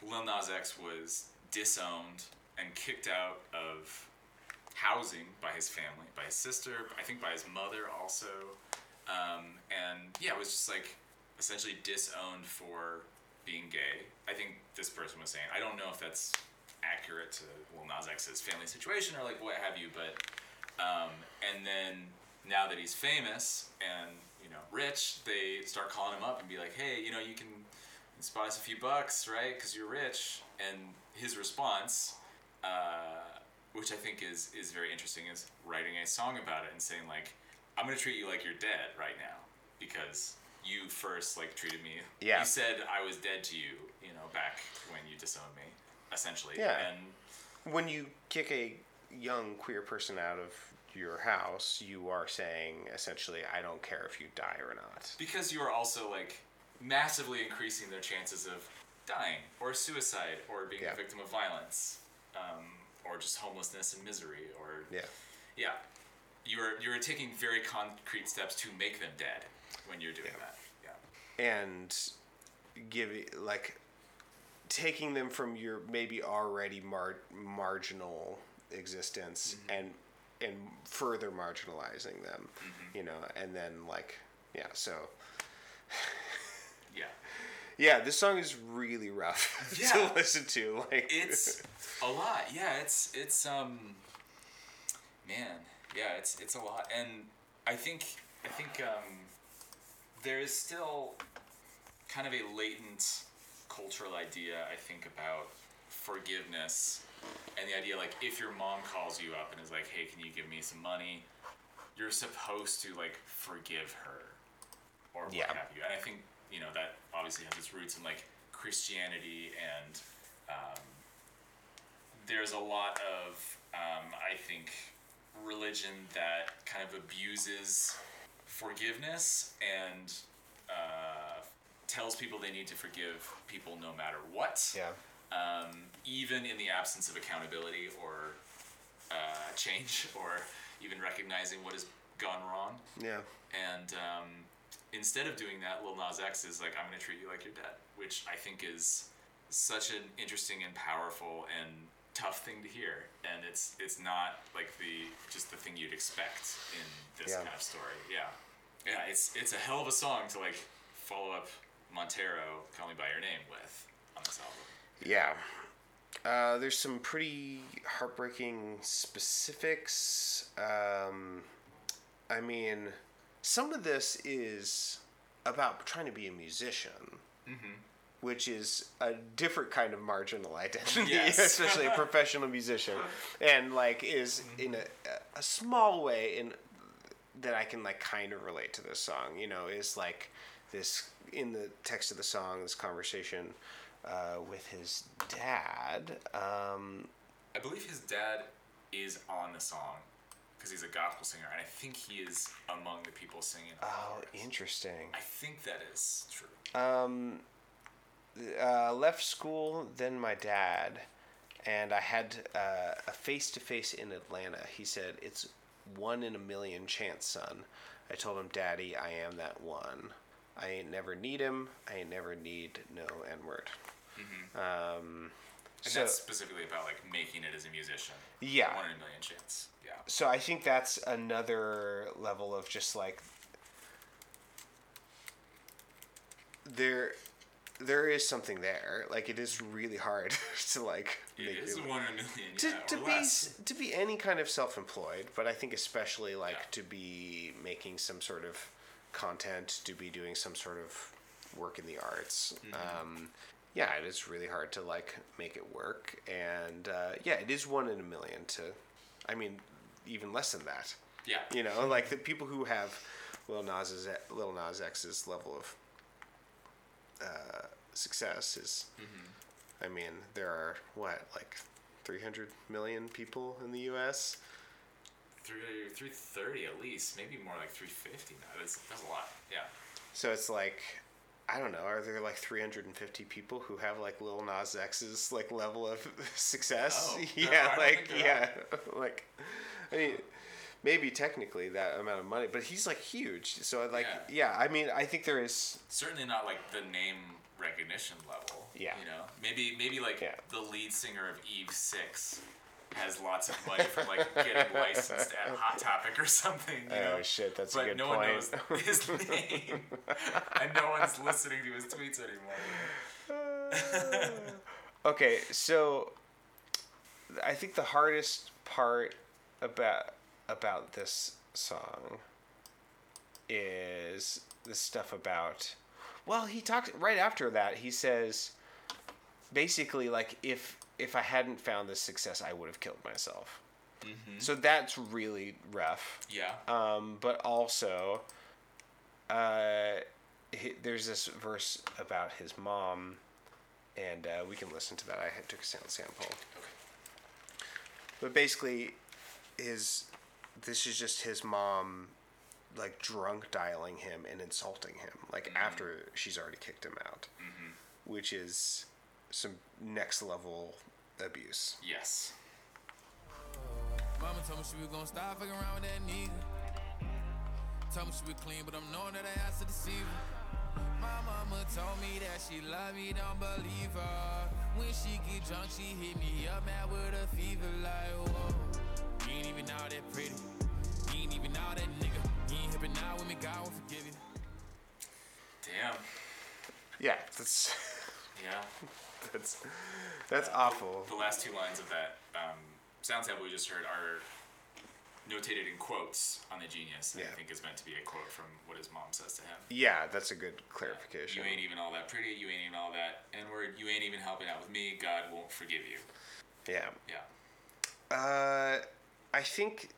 Lil Nas X was disowned and kicked out of housing by his family, by his sister, I think by his mother also, um, and yeah, it was just like essentially disowned for being gay. I think this person was saying, I don't know if that's accurate to Lil Nas X's family situation or like what have you, but um, and then now that he's famous and you know rich, they start calling him up and be like, hey, you know, you can spot us a few bucks, right? Because you're rich. And his response, uh, which I think is is very interesting, is writing a song about it and saying like, I'm gonna treat you like you're dead right now because you first like treated me. Yeah. You said I was dead to you, you know, back when you disowned me, essentially. Yeah. And When you kick a young queer person out of your house, you are saying essentially, I don't care if you die or not. because you are also like massively increasing their chances of dying or suicide or being Yeah. a victim of violence um, or just homelessness and misery or Yeah. yeah you're you're taking very concrete steps to make them dead when you're doing Yeah. that yeah and giving like taking them from your maybe already mar- marginal existence and and further marginalizing them you know and then like yeah so yeah this song is really rough Yeah. to listen to like it's a lot yeah it's it's um man yeah it's it's a lot and i think i think um there is still kind of a latent cultural idea i think about forgiveness and the idea like if your mom calls you up and is like hey can you give me some money you're supposed to like forgive her or what Yeah. have you and i think you know that obviously has its roots in like christianity and um, there's a lot of um, I think religion that kind of abuses forgiveness and uh, tells people they need to forgive people no matter what. Yeah. Um, even in the absence of accountability or uh, change, or even recognizing what has gone wrong. Yeah. And um, instead of doing that, Lil Nas X is like, "I'm going to treat you like you're dead," which I think is such an interesting and powerful and tough thing to hear. And it's it's not like the just the thing you'd expect in this Yeah. kind of story. Yeah, yeah. It's it's a hell of a song to like follow up Montero "Call Me by Your Name" with on this album. Yeah. Uh, there's some pretty heartbreaking specifics. Um, I mean, some of this is about trying to be a musician, which is a different kind of marginal identity, Yes. especially a professional musician, and like is in a, a small way in that I can like kind of relate to this song. You know, is like this in the text of the song, this conversation uh, with his dad. Um, I believe his dad is on the song because he's a gospel singer, and I think he is among the people singing. oh, interesting. I think that is true. Um, uh, left school, then my dad, and I had uh, a face to face in Atlanta. He said, It's one in a million chance, son. I told him, Daddy, I am that one. I ain't never need him. I ain't never need no N word. Um, And so, that's specifically about like making it as a musician. Yeah. One in a million chance. Yeah. so I think that's another level of just like there there is something there like it is really hard to like It make is it- one in a million. to, yeah, to be less. to be any kind of self-employed but i think especially like Yeah. to be making some sort of content to be doing some sort of work in the arts Mm-hmm. um, yeah it is really hard to like make it work and uh, yeah it is one in a million to i mean even less than that Yeah. you know like the people who have Lil Nas Lil Nas X's level of uh, success is I mean there are what like 300 million people in the US Three, 330 at least, maybe more like 350 now. That's, that's a lot. Yeah. so it's like I don't know are there like 350 people who have like Lil Nas X's like level of success Oh, yeah like yeah like I mean maybe technically that amount of money but he's like huge so like Yeah. yeah I mean I think there is Certainly not like the name recognition level. Yeah. You know, maybe maybe like Yeah. the lead singer of Eve Six has lots of money from like getting licensed at Hot Topic or something. You oh, know? Oh shit, that's but a good no point. one knows his name, and no one's listening to his tweets anymore. okay, so I think the hardest part about about this song is the stuff about well, he talks right after that. He says basically like if if I hadn't found this success, I would have killed myself. So that's really rough. Yeah. Um, but also, uh, he, there's this verse about his mom, and uh, we can listen to that. I took a sound sample. Okay. But basically, his this is just his mom, like drunk dialing him and insulting him, like after she's already kicked him out, which is some next level abuse. Yes. Mama told me she was gonna stop fucking around with that nigga. Told me she was clean, but I'm knowing that I asked to deceive her. My mama told me that she love me, don't believe her. When she get drunk, she hit me up mad with a fever like whoa. You ain't even all that pretty. You ain't even all that nigga. You ain't hippin' now with me, God will forgive you. Damn. Yeah, that's Yeah. that's that's awful. The last two lines of that um, sound sample we just heard are notated in quotes on the Genius. Yeah. I think is meant to be a quote from what his mom says to him. Yeah, that's a good clarification. You ain't even all that pretty. You ain't even all that N word. You ain't even helping out with me. God won't forgive you. Yeah. Yeah. Uh, I think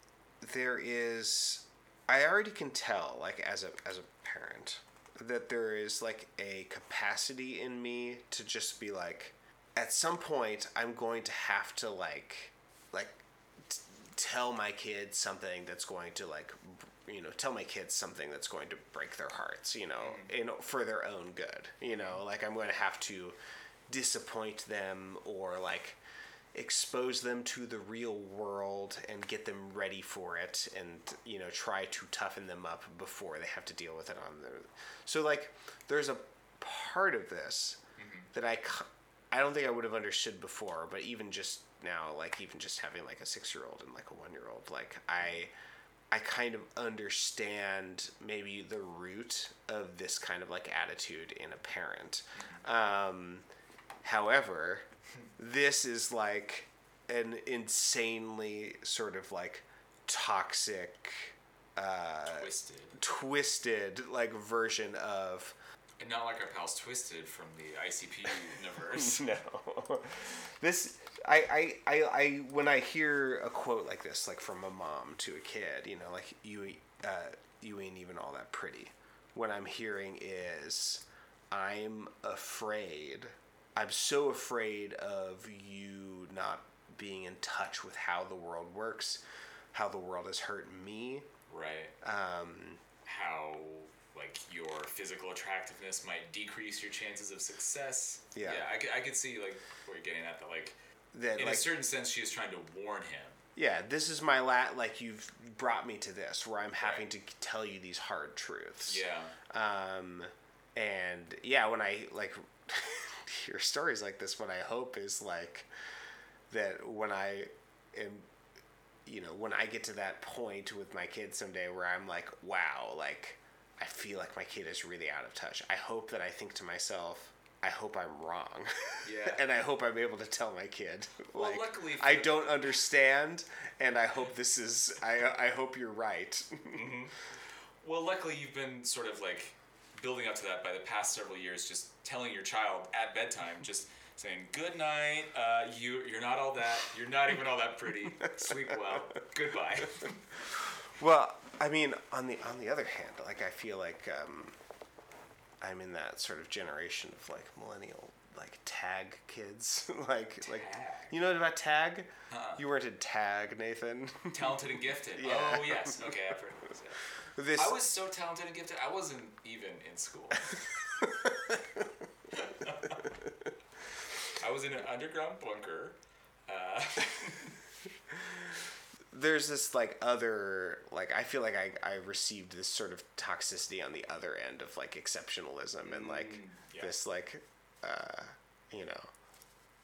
there is. I already can tell, like as a as a parent, that there is like a capacity in me to just be like, at some point, I'm going to have to like, like, t- tell my kids something that's going to like, you know tell my kids something that's going to break their hearts you know mm-hmm. in for their own good you know? Like i'm going to have to disappoint them or like expose them to the real world and get them ready for it and you know try to toughen them up before they have to deal with it on their so like there's a part of this that i i don't think I would have understood before but even just now like even just having like a 6 year old and like a 1 year old like I I kind of understand maybe the root of this kind of like attitude in a parent. Um However, this is like an insanely sort of like toxic, uh, Twisted. twisted like version of And not like our pals Twiztid from the ICP universe. no. This I, I, I, I when I hear a quote like this, like from a mom to a kid, you know, like you uh, you ain't even all that pretty. What I'm hearing is I'm afraid. I'm so afraid of you not being in touch with how the world works, how the world has hurt me. Right. Um, How like your physical attractiveness might decrease your chances of success. Yeah. Yeah, I could, I could see like what you're getting at that like that in like a certain sense she is trying to warn him. yeah, this is my lat. Like you've brought me to this, where I'm having Right. to tell you these hard truths. Yeah. Um, and yeah, when I like hear stories like this, what I hope is like that when I am, you know, when I get to that point with my kids someday where I'm like, wow, like I feel like my kid is really out of touch. I hope that I think to myself. I hope I'm wrong. Yeah. and I hope I'm able to tell my kid. Well, like, luckily I don't understand, and I hope this is. I I hope you're right. Mm-hmm. Well, luckily you've been sort of like building up to that by the past several years, just telling your child at bedtime, just saying good night. Uh, you you're not all that. You're not even all that pretty. Sleep well. Goodbye. Well, I mean, on the on the other hand, like I feel like um, I'm in that sort of generation of like millennial like tag kids, like like you know about tag? Uh-uh. You weren't in tag, Nathan. talented and gifted. Yeah. Oh yes. Okay, I've heard of this. Yeah. This I was so talented and gifted. I wasn't even in school. I was in an underground bunker. Uh, there's this like other like I feel like I I received this sort of toxicity on the other end of like exceptionalism and like Mm, yeah. this like uh you know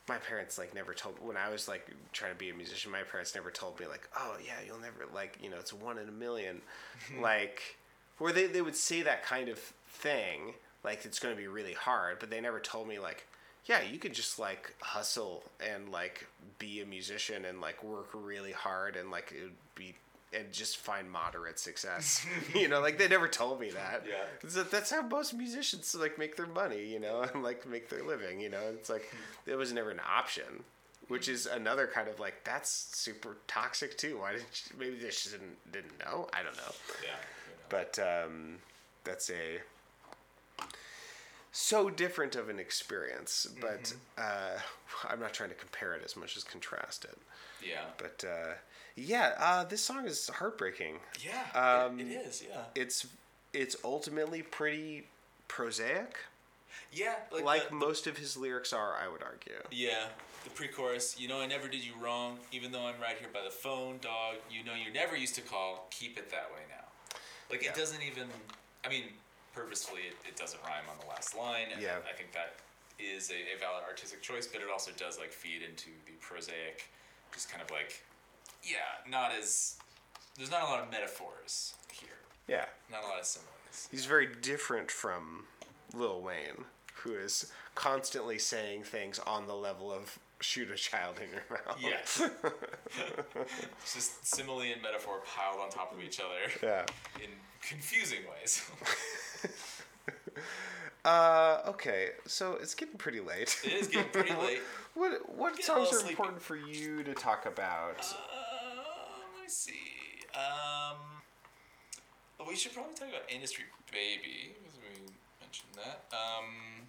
my parents like never told when I was like trying to be a musician my parents never told me like oh yeah you'll never like you know it's one in a million. Like where they they would say that kind of thing like it's going to be really hard but they never told me like yeah you could just like hustle and like be a musician and like work really hard and like it would be and just find moderate success. You know like they never told me that. Yeah. that's how most musicians like make their money you know and like make their living you know? It's like it was never an option which is another kind of like that's super toxic too. Why didn't you, maybe they just didn't didn't know? I don't know. Yeah. but um, that's a so different of an experience but uh, i'm not trying to compare it as much as contrast it. Yeah. but uh, yeah uh, this song is heartbreaking Yeah. Um, it, it is. Yeah. it's it's ultimately pretty prosaic Yeah. Like, like the- most of his lyrics are i would argue Yeah, the pre-chorus. You know I never did you wrong, even though I'm right here by the phone, dog. You know you never used to call. Keep it that way now. Like Yeah. it doesn't even. I mean, purposefully, it, it doesn't rhyme on the last line, and Yeah. I think that is a, a valid artistic choice. But it also does like feed into the prosaic, just kind of like, yeah, not as. There's not a lot of metaphors here. yeah Not a lot of similes. He's very different from Lil Wayne, who is constantly saying things on the level of shoot a child in your mouth. Yes. Just simile and metaphor piled on top of each other. yeah. in confusing ways. Uh, okay, so it's getting pretty late. it is getting pretty late. What what songs are important for you to talk about? Uh, me see. Um, we should probably talk about Industry Baby because we mentioned that. Um,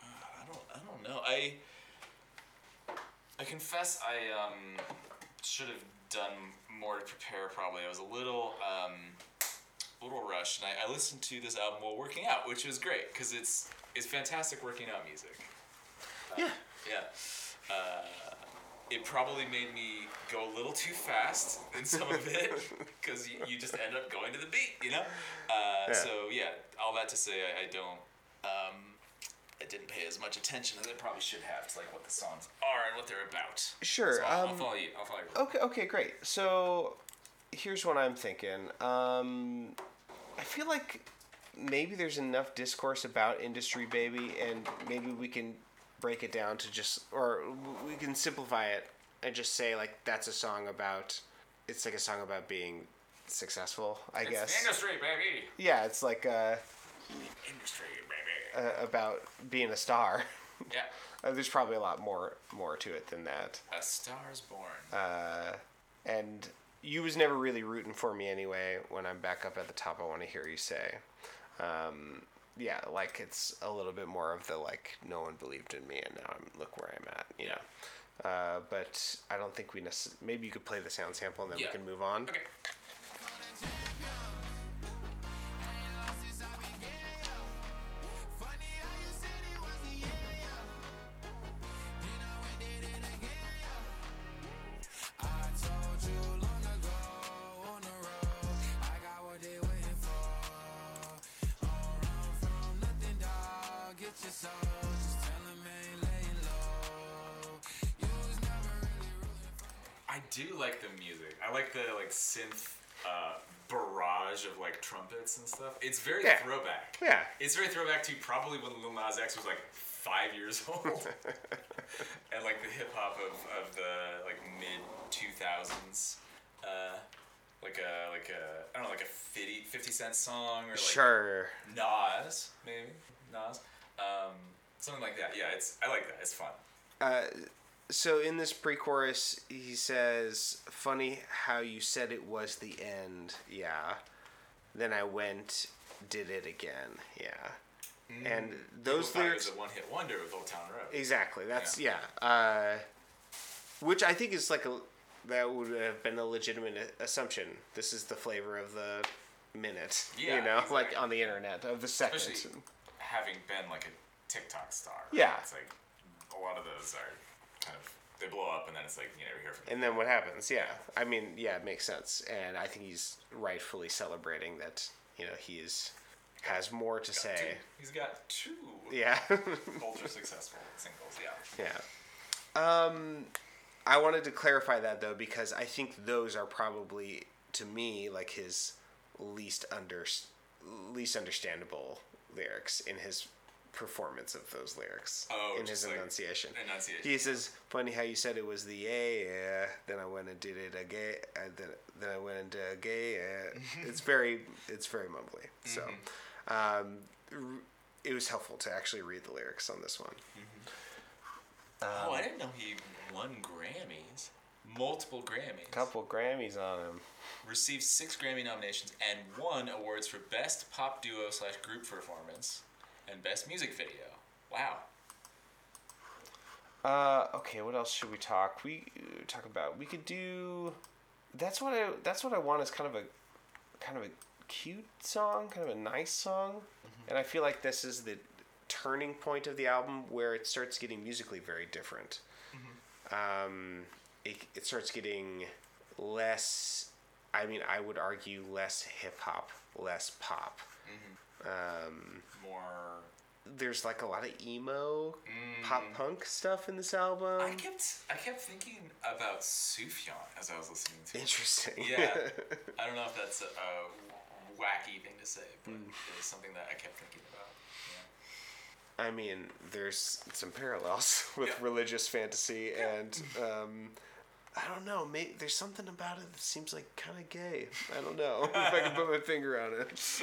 God, I don't, I don't know. I, I confess, I um, should have done more to prepare. Probably I was a little um, little rushed, and I, I listened to this album while working out, which was great because it's it's fantastic working out music. Yeah. Yeah. Uh, it probably made me go a little too fast in some of it because you, you just end up going to the beat, you know? Uh, Yeah. So, yeah, all that to say, I, I don't. Um, I didn't pay as much attention as I probably should have to like what the songs are and what they're about. Sure, So I'll, I'll um, follow you. I'll follow you. Okay, okay, great. So here's what I'm thinking. Um, I feel like maybe there's enough discourse about industry baby and maybe we can break it down to just or we can simplify it and just say like that's a song about it's like a song about being successful, I It's guess. industry, baby. Yeah, it's like uh, Industry, baby. uh, about being a star. yeah. Uh, there's probably a lot more more to it than that. A Star's Born. Uh, and you was never really rooting for me anyway. When I'm back up at the top, I want to hear you say, um, yeah, like it's a little bit more of the like no one believed in me, and now I'm look where I'm at, you know. Uh, but I don't think we necess- maybe you could play the sound sample and then Yeah. we can move on. okay. Do like the music. I like the like synth uh, barrage of like trumpets and stuff. It's very Yeah. throwback. Yeah. It's very throwback to probably when Lil Nas X was like five years old, and like the hip hop of, of the like mid two thousands. Uh, like a like a I don't know like a 50, 50 cent song or like Sure. Nas maybe Nas um, something like that. Yeah, it's I like that. It's fun. Uh, so in this pre-chorus, he says, "Funny how you said it was the end." Yeah. Then I went, did it again. Yeah. And those People lyrics, a one hit wonder with Old Town Road. exactly. That's yeah. Uh, which I think is like a that would have been a legitimate assumption. This is the flavor of the minute. Yeah, you know, like on the internet of the second. especially having been like a TikTok star. Yeah. it's like a lot of those are kind of they blow up and then it's like you never hear from them. And then what happens? Yeah, I mean, yeah, it makes sense, and I think he's rightfully celebrating that. You know, he is has more to Got say. two- He's got two Yeah, ultra successful singles. Yeah, yeah. Um, I wanted to clarify that though because I think those are probably to me like his least under least understandable lyrics in his performance of those lyrics Oh, in his like, enunciation. enunciation. He says, "Funny how you said it was the yeah, yeah. Then I went and did it again. Uh, then, then I went and did it again. Yeah. it's very, it's very mumbly. So, um, r- it was helpful to actually read the lyrics on this one. oh, I didn't know he won Grammys, multiple Grammys. Couple Grammys on him. Received six Grammy nominations and won awards for best pop duo slash group performance and best music video. Wow. Uh, okay, what else should we talk? We uh, talk about. We could do. That's what I. That's what I want. Is kind of a, kind of a cute song, kind of a nice song, and I feel like this is the turning point of the album where it starts getting musically very different. Um, it it starts getting less. I mean, I would argue less hip hop, less pop. Um, More. there's like a lot of emo, pop punk stuff in this album. I kept I kept thinking about Sufjan as I was listening to it. Interesting. Yeah. I don't know if that's a, a wacky thing to say, but it was something that I kept thinking about. I mean, there's some parallels with Yeah. religious fantasy, and um, I don't know. May there's something about it that seems like kind of gay. I don't know if I can put my finger on it.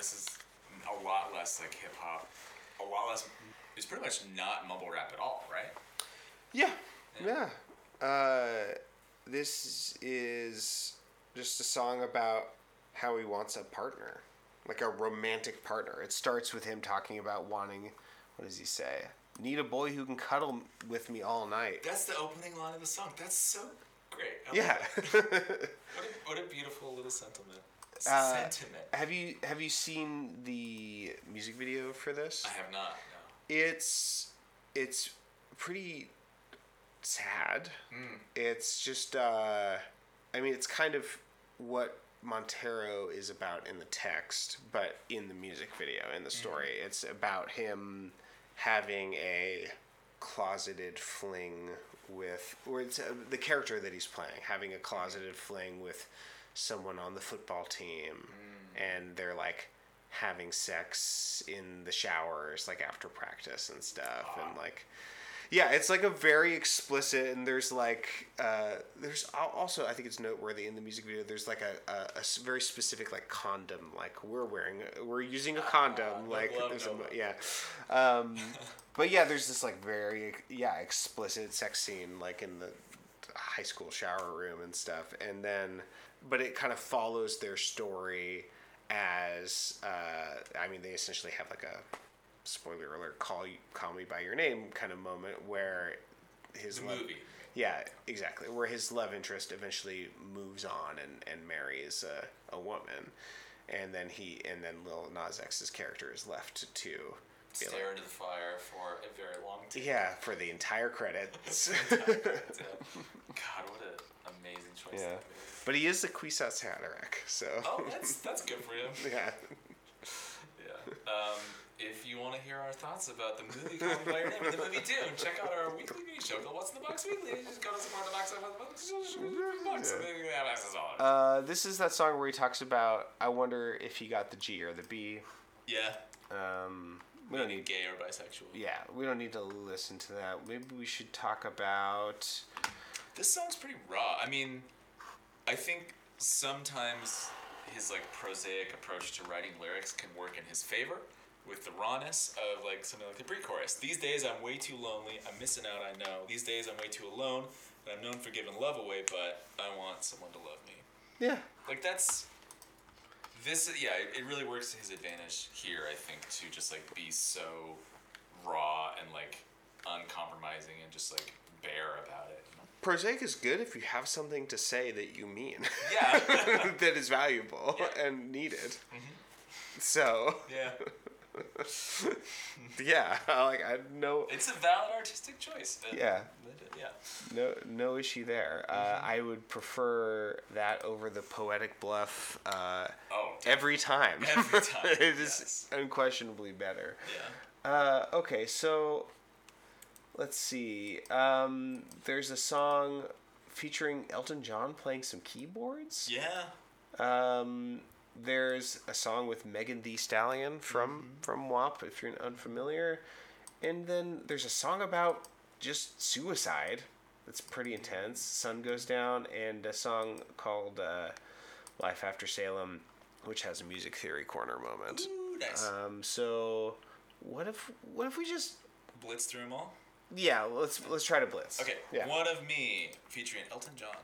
this is a lot less like hip hop, a lot less. It's pretty much not mumble rap at all, right? Yeah, yeah. Uh, this is just a song about how he wants a partner, like a romantic partner. It starts with him talking about wanting. What does he say? Need a boy who can cuddle with me all night. That's the opening line of the song. That's so great. I Yeah. What a, what a beautiful little sentiment. Uh, sentiment. have you have you seen the music video for this? I have not. No. It's it's pretty sad. It's just uh I mean it's kind of what Montero is about in the text, but in the music video, in the story. It's about him having a closeted fling with or it's uh, the character that he's playing having a closeted fling with someone on the football team and they're like having sex in the showers like after practice and stuff and like yeah it's like a very explicit and there's like uh, there's also i think it's noteworthy in the music video there's like a a very specific like condom like we're wearing we're using a condom no like no a, yeah. Um, but yeah there's this like very yeah explicit sex scene like in the high school shower room and stuff. And then but it kind of follows their story as uh, i mean they essentially have like a spoiler alert call you call me by your name kind of moment where his The love- movie. yeah exactly where his love interest eventually moves on and, and marries a, a woman and then he and then Lil Nas X's character is left to be like, Stare into the fire for a very long time. yeah for the entire credits God, what an amazing choice. yeah that movie. but he is the Kwisatz Haderach so Oh, that's that's good for him. yeah Yeah. Um, if you want to hear our thoughts about the movie Call Me By Your Name and the movie Dune, check out our weekly news show called What's in the Box Weekly. Just go to support the box office. Box, and then you have access to all of it. uh, this is that song where he talks about I wonder if he got the G or the B Yeah. um, we don't need Gay or bisexual. yeah we don't need to listen to that maybe we should talk about This sounds pretty raw. I mean, I think sometimes his like prosaic approach to writing lyrics can work in his favor with the rawness of like something like the pre-chorus. These days I'm way too lonely. I'm missing out. I know. These days I'm way too alone. And I'm known for giving love away, but I want someone to love me. yeah Like that's this. Yeah, it, it really works to his advantage here. I think to just like be so raw and like uncompromising and just like bare about it. prosaic is good if you have something to say that you mean Yeah. that is valuable Yeah. Mm-hmm. and needed so yeah. yeah like I no It's a valid artistic choice. Yeah. Yeah. no no issue there uh, Mm-hmm. I would prefer that over the poetic bluff uh, Oh. every time Every time, it is yes. unquestionably better Yeah. Uh, okay, so let's see. Um, there's a song featuring Elton John playing some keyboards. Yeah. Um, there's a song with Megan Thee Stallion from from WAP, if you're unfamiliar. And then there's a song about just suicide. That's pretty intense. Sun goes down, and a song called uh, "Life After Salem," which has a music theory corner moment. Ooh, nice. Um, so what if what if we just Blitz through them all. yeah let's let's try to blitz. Okay. Yeah. One of me featuring Elton John.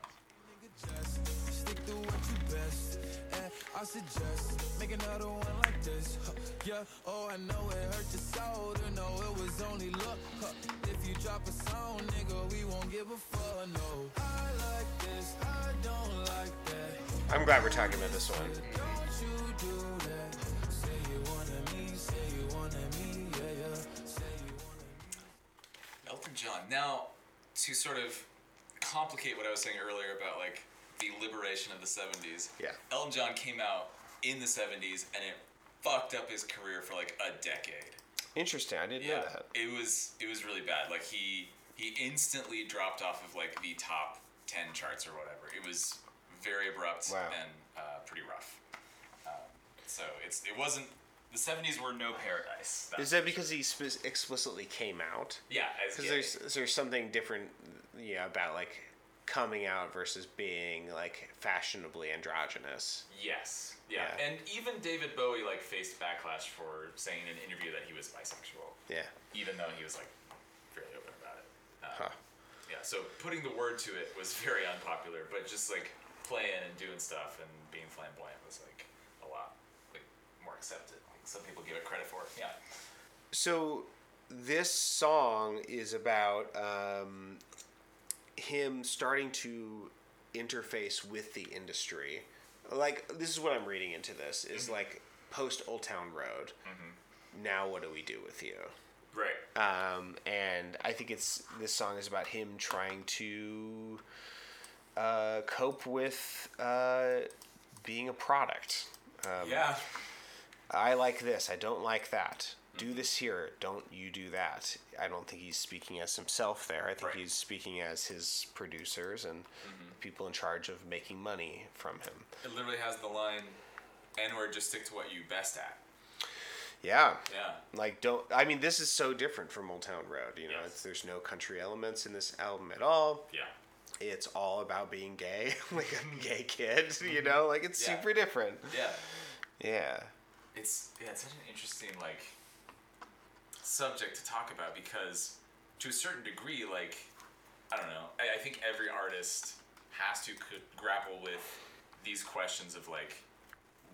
I suggest make another one like this. Huh, Yeah, oh, I know it hurt your soul to know it was only luck. Huh, If you drop a song, nigga, we won't give a fuck. No, I like this, I don't like that. I'm glad we're talking about this one. Don't you do that? Say you wanna me, say you wanna me, yeah, yeah. Say you wanna me. Elton John. Now, to sort of complicate what I was saying earlier about like the liberation of the 70s. Yeah. Elton John came out in the 70s and it fucked up his career for like a decade. Interesting. I didn't know that. It was it was really bad. Like he he instantly dropped off of like the top 10 charts or whatever. It was very abrupt Wow. and uh, pretty rough. Um, so it's it wasn't the 70s were no paradise. Is that because he spe- explicitly came out? yeah, Because there's there's something different, yeah, about like coming out versus being like fashionably androgynous. Yes. Yeah. Yeah. And even David Bowie like faced backlash for saying in an interview that he was bisexual, Yeah. even though he was like fairly open about it. Uh, Huh. Yeah. So putting the word to it was very unpopular, but just like playing and doing stuff and being flamboyant was like a lot like more accepted. Like some people give it credit for. Yeah. So this song is about um, him starting to interface with the industry. Like this is what I'm reading into this is like post Old Town Road. Now what do we do with you? Right. Um, and I think it's this song is about him trying to uh, cope with uh, being a product. Um, yeah. I like this. I don't like that. Do this here. Don't you do that. I don't think he's speaking as himself there. I think Right. he's speaking as his producers and mm-hmm. people in charge of making money from him. It literally has the line, "N word, just stick to what you best at." Yeah. Yeah. Like don't I mean this is so different from Old Town Road, you know. Yes. It's, there's no country elements in this album at all. Yeah. It's all about being gay, like a gay kid, you know? Mm-hmm. Like it's Yeah. super different. Yeah. Yeah. it's yeah, it's such an interesting like subject to talk about because to a certain degree, like I don't know, I, I think every artist has to c- grapple with these questions of like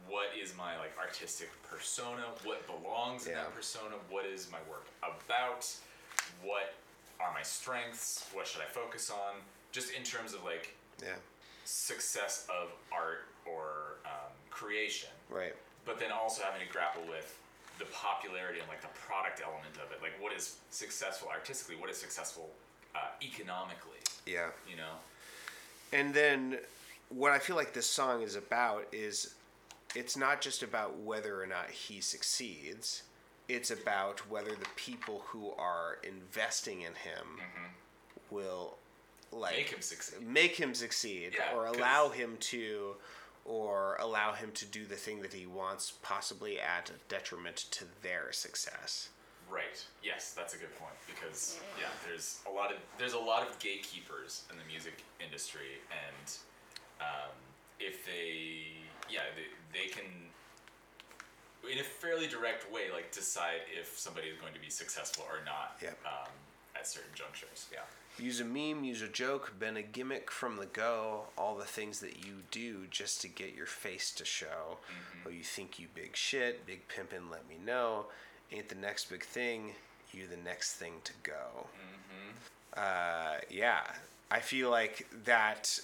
what is my like artistic persona? What belongs in that persona? What is my work about? What are my strengths? What should i focus on? Just in terms of like Yeah. success of art or um, creation. Right. but then also having to grapple with the popularity and like the product element of it. Like what is successful artistically what is successful uh, economically? Yeah. you know? And then what I feel like this song is about is it's not just about whether or not he succeeds. It's about whether the people who are investing in him will like make him succeed. make him succeed Yeah, or allow him to or allow him to do the thing that he wants possibly at a detriment to their success. right yes that's a good point because yeah there's a lot of there's a lot of gatekeepers in the music industry and um, if they yeah they, they can in a fairly direct way like decide if somebody is going to be successful or not Yep. um, at certain junctures yeah Use a meme, use a joke, been a gimmick from the go. All the things that you do just to get your face to show. Oh, you think you big shit, big pimpin', let me know. Ain't the next big thing, you the next thing to go. Uh, yeah, I feel like that.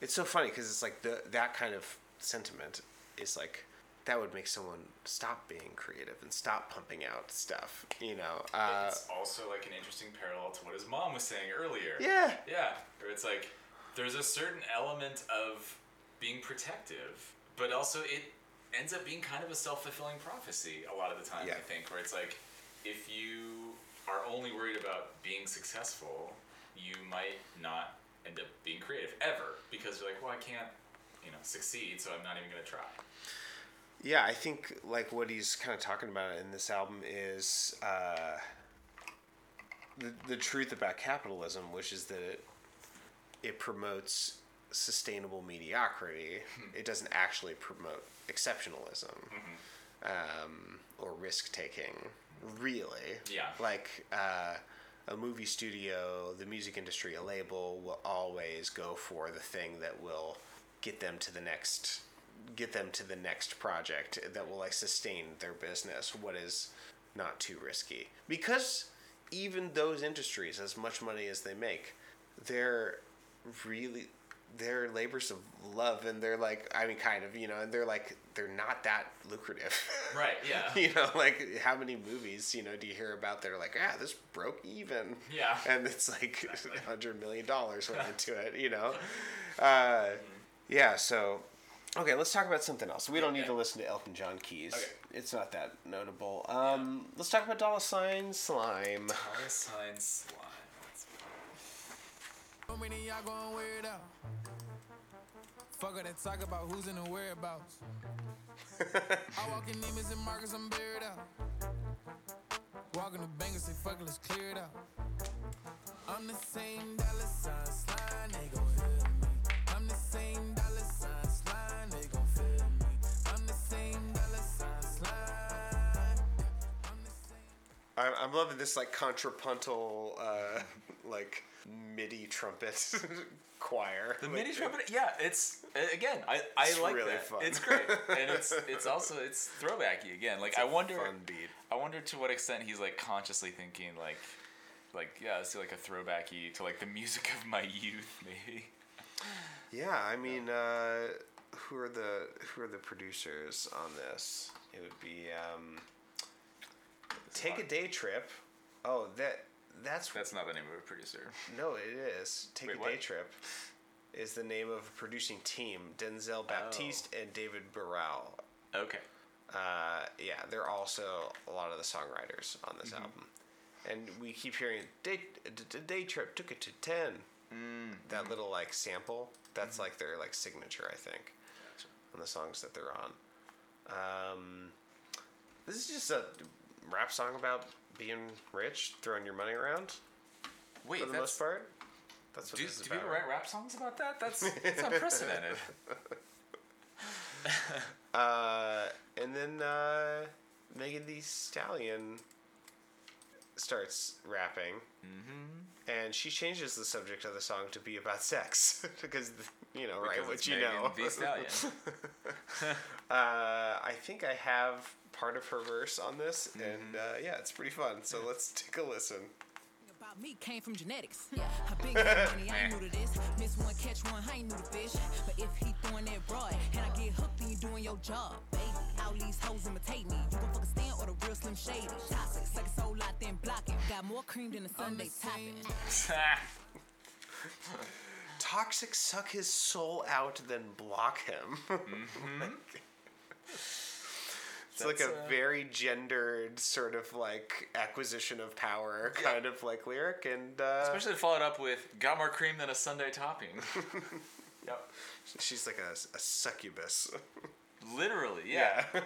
It's so funny because it's like the that kind of sentiment is like that would make someone stop being creative and stop pumping out stuff. You know. Uh, it's also like an interesting parallel to what his mom was saying earlier. yeah. Yeah, where it's like there's a certain element of being protective, but also it ends up being kind of a self fulfilling prophecy a lot of the time, Yeah. I think, where it's like if you are only worried about being successful, you might not end up being creative ever because you're like, well, I can't, you know, succeed, so I'm not even going to try. Yeah, I think like what he's kind of talking about in this album is uh, the the truth about capitalism, which is that it it promotes sustainable mediocrity. It doesn't actually promote exceptionalism um, or risk taking. Really, Yeah. Like uh, a movie studio, the music industry, a label will always go for the thing that will get them to the next get them to the next project that will like sustain their business what is not too risky. Because even those industries as much money as they make they're really they're labors of love and they're like i mean kind of you know and they're like they're not that lucrative. Right, yeah. you know like how many movies you know do you hear about that are like ah this broke even. Yeah. and it's like a hundred million dollars went into it you know? Uh, yeah so okay let's talk about something else we don't need Yeah. to listen to elton john keys Okay. it's not that notable um, let's talk about dollar sign slime Dollar sign slime. Let's- So many y'all gon' wear it out. Fuck it and talk about who's in the whereabouts. I walk in Neiman's and Marcus, I'm buried out. Walking the bank and say, fuck it, let's clear it out. I'm the same dollar sign slime, they I'm, I'm loving this like contrapuntal, uh, like MIDI trumpet choir. The Like, mini trumpet, yeah, it's again, I, I It's like really that. fun. It's great, and it's it's also it's throwbacky again. Like I wonder, Fun beat. I wonder to what extent he's like consciously thinking like, like yeah, let's do like a throwbacky to like the music of my youth, maybe. Yeah, I mean, uh, who are the who are the producers on this? It would be um, Take a Day Trip. Oh, that that's That's not the name of a producer. no, it is Take Wait, a what? Day Trip. Is the name of a producing team Denzel Baptiste and David Biral. Okay. Uh, yeah, they're also a lot of the songwriters on this album, and we keep hearing "Day, d- day Trip took it to 10 That little like sample, that's like their like signature, I think, on the songs that they're on. Um, this is just a rap song about being rich, throwing your money around Wait, for the that's, most part. That's what do, this is do people write rap songs about that? That's that's unprecedented. Uh, and then uh, Megan Thee Stallion starts rapping, Mm-hmm. and she changes the subject of the song to be about sex because you know right Because what it's you Megan know. Thee Stallion. uh, I think I have part of her verse on this, Mm-hmm. and uh, yeah, it's pretty fun. So let's take a listen. About me came from genetics. Yeah, I been getting money, I ain't new to this. Miss one, catch one, I ain't new to fish. But if he throwing that broad, and I get hooked, then you doing your job, baby. All these hoes imitate me. You gon' fuck a stand or the real slim shady. Toxic, suck a soul out, then block it. Got more cream than a Sunday topping. Toxic suck his soul out, then block him. It's like That's, like a very gendered sort of like acquisition of power kind of like lyric, and uh, Especially followed up with "Got more cream than a Sunday topping." yep. she's like a, a succubus. Literally, yeah. yeah.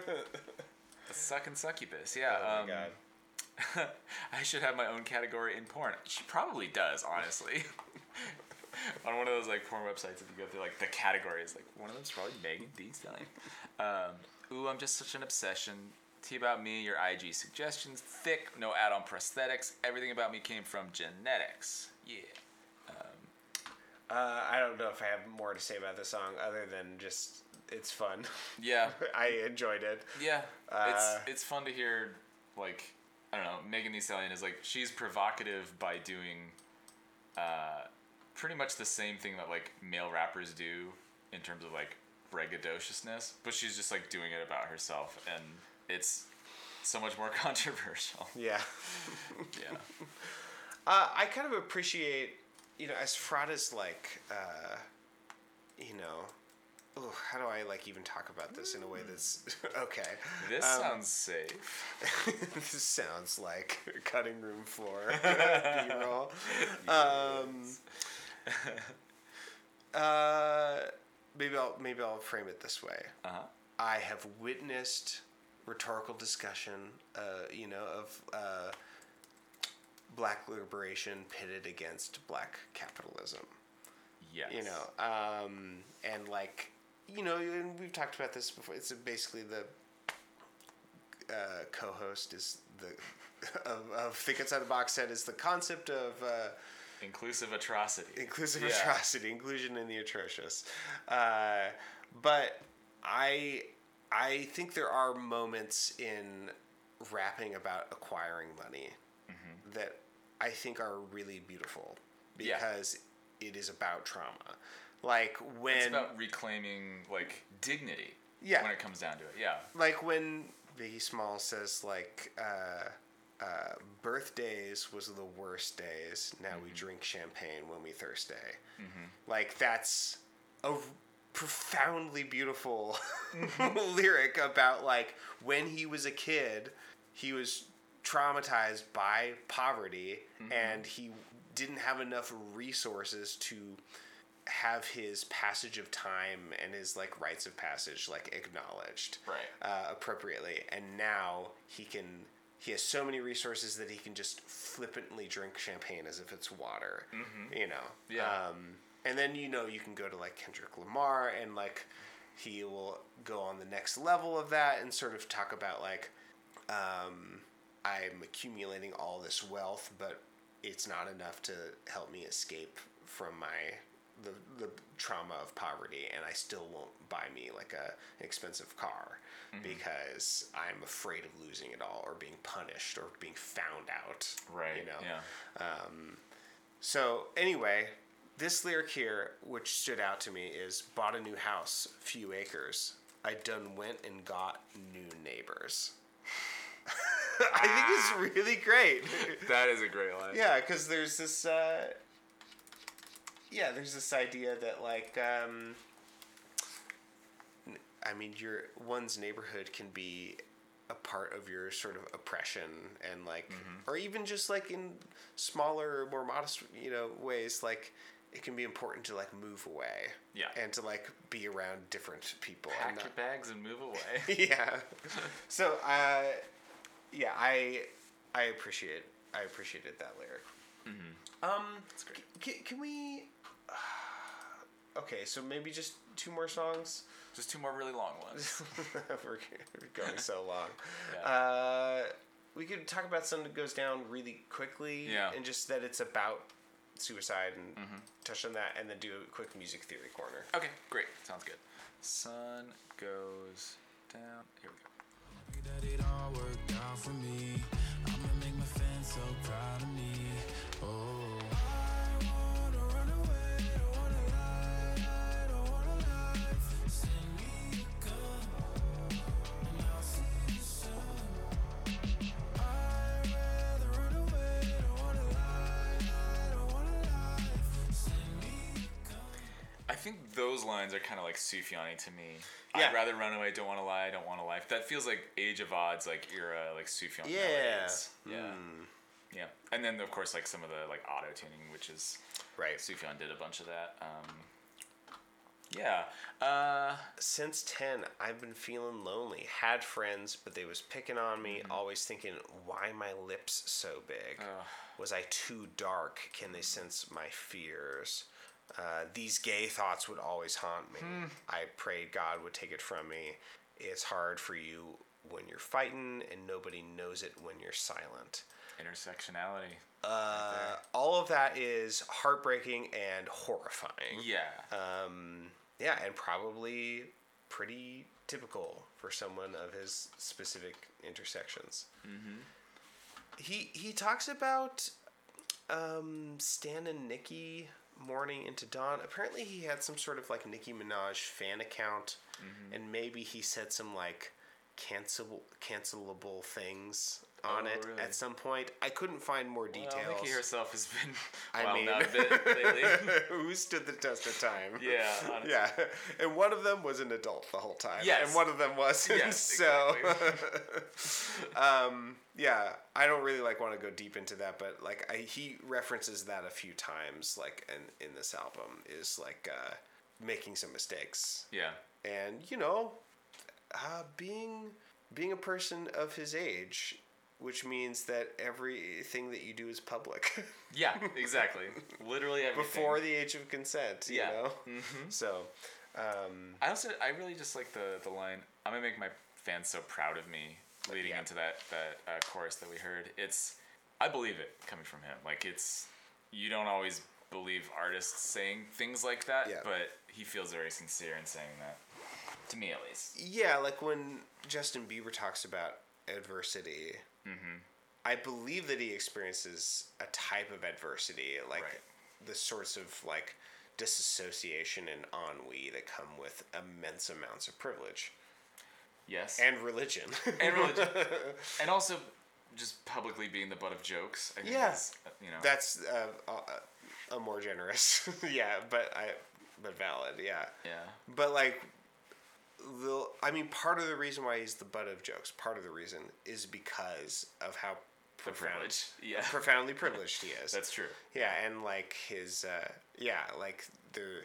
A sucking succubus. Yeah. oh my um, god. I should have my own category in porn. She probably does, honestly. On one of those like porn websites, if you go through like the categories, like one of them's probably Megan Thee Stallion. Um, ooh, I'm just such an obsession. Tea about me, your IG suggestions, thick, no add-on prosthetics. Everything about me came from genetics. Yeah. Uh, I don't know if I have more to say about the song other than just it's fun. Yeah. I enjoyed it. Yeah, Uh, it's it's fun to hear. Like I don't know, Megan Thee Stallion is like she's provocative by doing, uh, pretty much the same thing that like male rappers do in terms of like braggadociousness, but she's just like doing it about herself, and it's so much more controversial. Yeah. Yeah, Uh, I kind of appreciate, you know, as fraught as like, uh, you know, ooh, how do I like even talk about this in a way that's okay? this Um, sounds safe. this sounds like cutting room floor B-roll. Um, uh, maybe I'll maybe I'll frame it this way. Uh huh. I have witnessed rhetorical discussion, uh, you know, of uh, black liberation pitted against black capitalism. Yes. You know, um, and like, you know, and we've talked about this before. It's basically the uh, co-host is the of, of Think Outside the Box set is the concept of. Inclusive atrocity. inclusive Yeah. atrocity, inclusion in the atrocious. Uh, but I I think there are moments in rapping about acquiring money that I think are really beautiful Yeah. because it is about trauma. Like when It's about reclaiming like dignity. Yeah. When it comes down to it, yeah. like when Biggie Small says like uh, uh, birthdays was the worst days. Now we drink champagne when we thirsty. Like that's a profoundly beautiful lyric about like when he was a kid, he was traumatized by poverty and he didn't have enough resources to have his passage of time and his like rites of passage like acknowledged Right. uh, appropriately and now he can he has so many resources that he can just flippantly drink champagne as if it's water you know? Yeah. um, and then you know you can go to like kendrick lamar and like he will go on the next level of that and sort of talk about like um, I'm accumulating all this wealth, but it's not enough to help me escape from my the the trauma of poverty, and I still won't buy me like a an expensive car because I'm afraid of losing it all or being punished or being found out. Right. You know. Yeah. Um, So anyway, this lyric here, which stood out to me, is bought a new house, few acres. I done went and got new neighbors. I think it's really great. That is a great line. yeah, because there's this. Uh, yeah, there's this idea that like. Um, I mean, your one's neighborhood can be a part of your sort of oppression and like or even just like in smaller more modest you know ways like it can be important to like move away Yeah. and to like be around different people Pack not- your bags and move away. yeah so uh yeah i i appreciate i appreciated that lyric um That's great. can, can we okay so maybe just two more songs Just two more really long ones. we're going so long. Yeah. Uh, we could talk about something that goes down really quickly, Yeah. and just that it's about suicide and touch on that, and then do a quick music theory corner. Okay, great. Sounds good. Sun goes down. Here we go. That it all worked out for me. I'ma make my fans so proud of me. Oh, think those lines are kind of like Sufjani to me. Yeah. I'd rather run away, don't want to lie, don't want a life. That feels like Age of Adz, like era, like Sufjan. Yeah. melodies. Yeah. Yeah. And then, of course, like some of the like auto tuning, which is Right. Sufjan did a bunch of that. Um, yeah. Uh, Since ten, I've been feeling lonely. Had friends, but they was picking on me. Always thinking, why my lips so big? Ugh. Was I too dark? Can they sense my fears? Uh, these gay thoughts would always haunt me. I prayed God would take it from me. It's hard for you when you're fighting, and nobody knows it when you're silent. intersectionality. Uh, all of that is heartbreaking and horrifying. Yeah. Um, yeah, and probably pretty typical for someone of his specific intersections. Mm-hmm. He he talks about um, Stan and Nicki morning into dawn. Apparently, he had some sort of like Nicki Minaj fan account, mm-hmm. and maybe he said some like cancel cancelable things on Oh, it really? at some point. I couldn't find more details. Well, Nicki herself has been I mean, out a bit lately. who stood the test of time? Yeah, honestly. yeah. And one of them was an adult the whole time. Yes. and one of them wasn't. Yes, so, um, yeah, I don't really like want to go deep into that, but like I, he references that a few times, like in in this album is like uh, making some mistakes, yeah. and you know, uh, being being a person of his age. Which means that everything that you do is public. Yeah, exactly. Literally everything. before the age of consent. You Yeah. know. Mhm. So, um, I also I really just like the the line. I'm gonna make my fans so proud of me. Leading Yeah. into that that uh, chorus that we heard, it's I believe it coming from him. Like it's you don't always believe artists saying things like that, Yeah. but he feels very sincere in saying that. To me, at least. yeah, like when Justin Bieber talks about adversity, Mm-hmm. I believe that he experiences a type of adversity, like Right. the sorts of like disassociation and ennui that come with immense amounts of privilege Yes. and religion. and religion, and also just publicly being the butt of jokes. I Yeah. uh, you know. That's uh, a, a more generous, yeah, but I, but valid, yeah. yeah. But like, the I mean, part of the reason why he's the butt of jokes, part of the reason is because of how profound. Yeah. profoundly privileged he is. That's true. yeah, and like his, uh, yeah, like the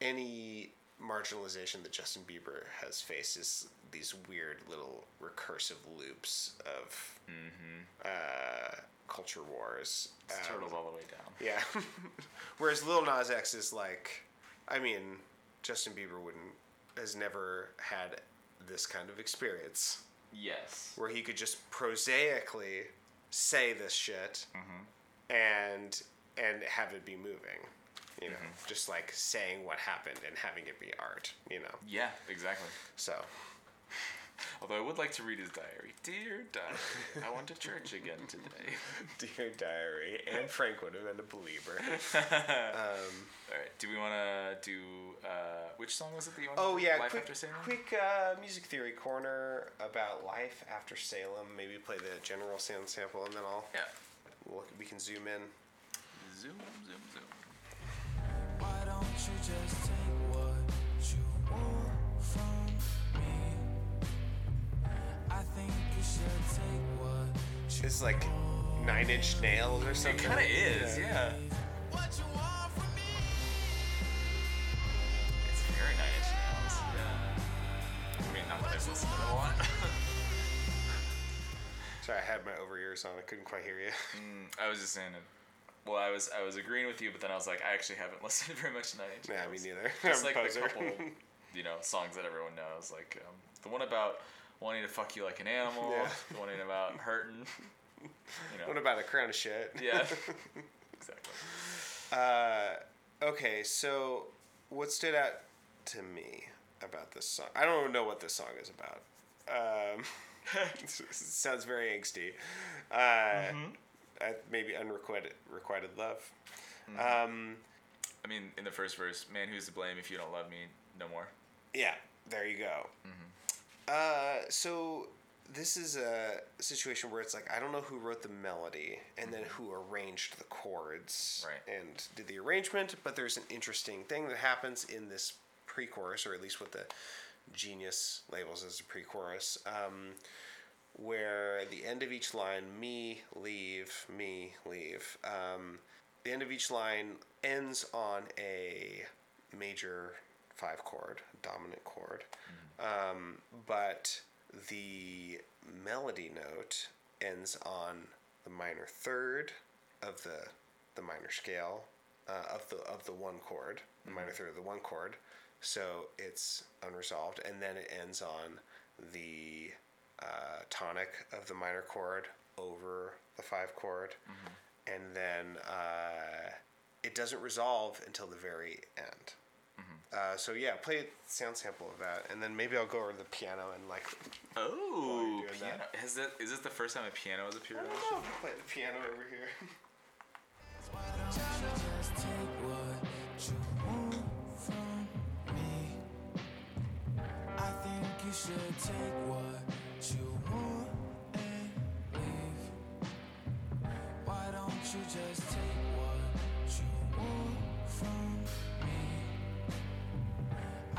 any marginalization that Justin Bieber has faced is these weird little recursive loops of uh, culture wars. It's Um, turtles all the way down. yeah. Whereas Lil Nas X is like, I mean, Justin Bieber wouldn't has never had this kind of experience. Yes. where he could just prosaically say this shit mm-hmm. and and have it be moving. You know, mm-hmm. just like saying what happened and having it be art. You know, Yeah, exactly. so Although I would like to read his diary. Dear diary, I went to church again today. dear diary, Anne Frank would have been a believer. All right. Do we want to do uh, which song was it that you wanted? Oh to yeah, Life quick, After Salem? quick uh, music theory corner about life after Salem. Maybe play the general sound sample, and then I'll Yeah. we'll, we can zoom in. Zoom, zoom, zoom. It's like Nine Inch Nails or something. It kind of is, yeah. what you want from me. It's very Nine Inch Nails. Yeah. I mean, not that I've listened to a lot. Sorry, I had my over ears on. I couldn't quite hear you. I was just saying it. Well, I was I was agreeing with you, but then I was like, I actually haven't listened to very much to Nine Inch nah, Nails. me neither. It's like a the couple, you know, songs that everyone knows. Like um, the one about wanting to fuck you like an animal. Yeah. One about hurting. You know. what about a crown of shit? yeah. exactly. Uh, okay, so what stood out to me about this song? I don't know what this song is about. Um, it sounds very angsty. Uh, uh, maybe unrequited requited love. Um, I mean, in the first verse, man, who's to blame if you don't love me no more? yeah, there you go. Uh, so this is a situation where it's like I don't know who wrote the melody and then who arranged the chords Right. and did the arrangement, but there's an interesting thing that happens in this pre-chorus, or at least what the genius labels as a pre-chorus, um, where the end of each line, me leave, me leave. Um, the end of each line ends on a major five chord, dominant chord, um, but the melody note ends on the minor third of the the minor scale uh, of the of the one chord, the minor third of the one chord. So it's unresolved, and then it ends on the uh, tonic of the minor chord over the five chord, and then uh, it doesn't resolve until the very end. Uh, so yeah, play a sound sample of that, and then maybe I'll go over to the piano and like. Oh, piano. that. Has that is this the first time a piano has appeared? I don't know. I'll Play the piano over here. Why don't you just take what you want from me?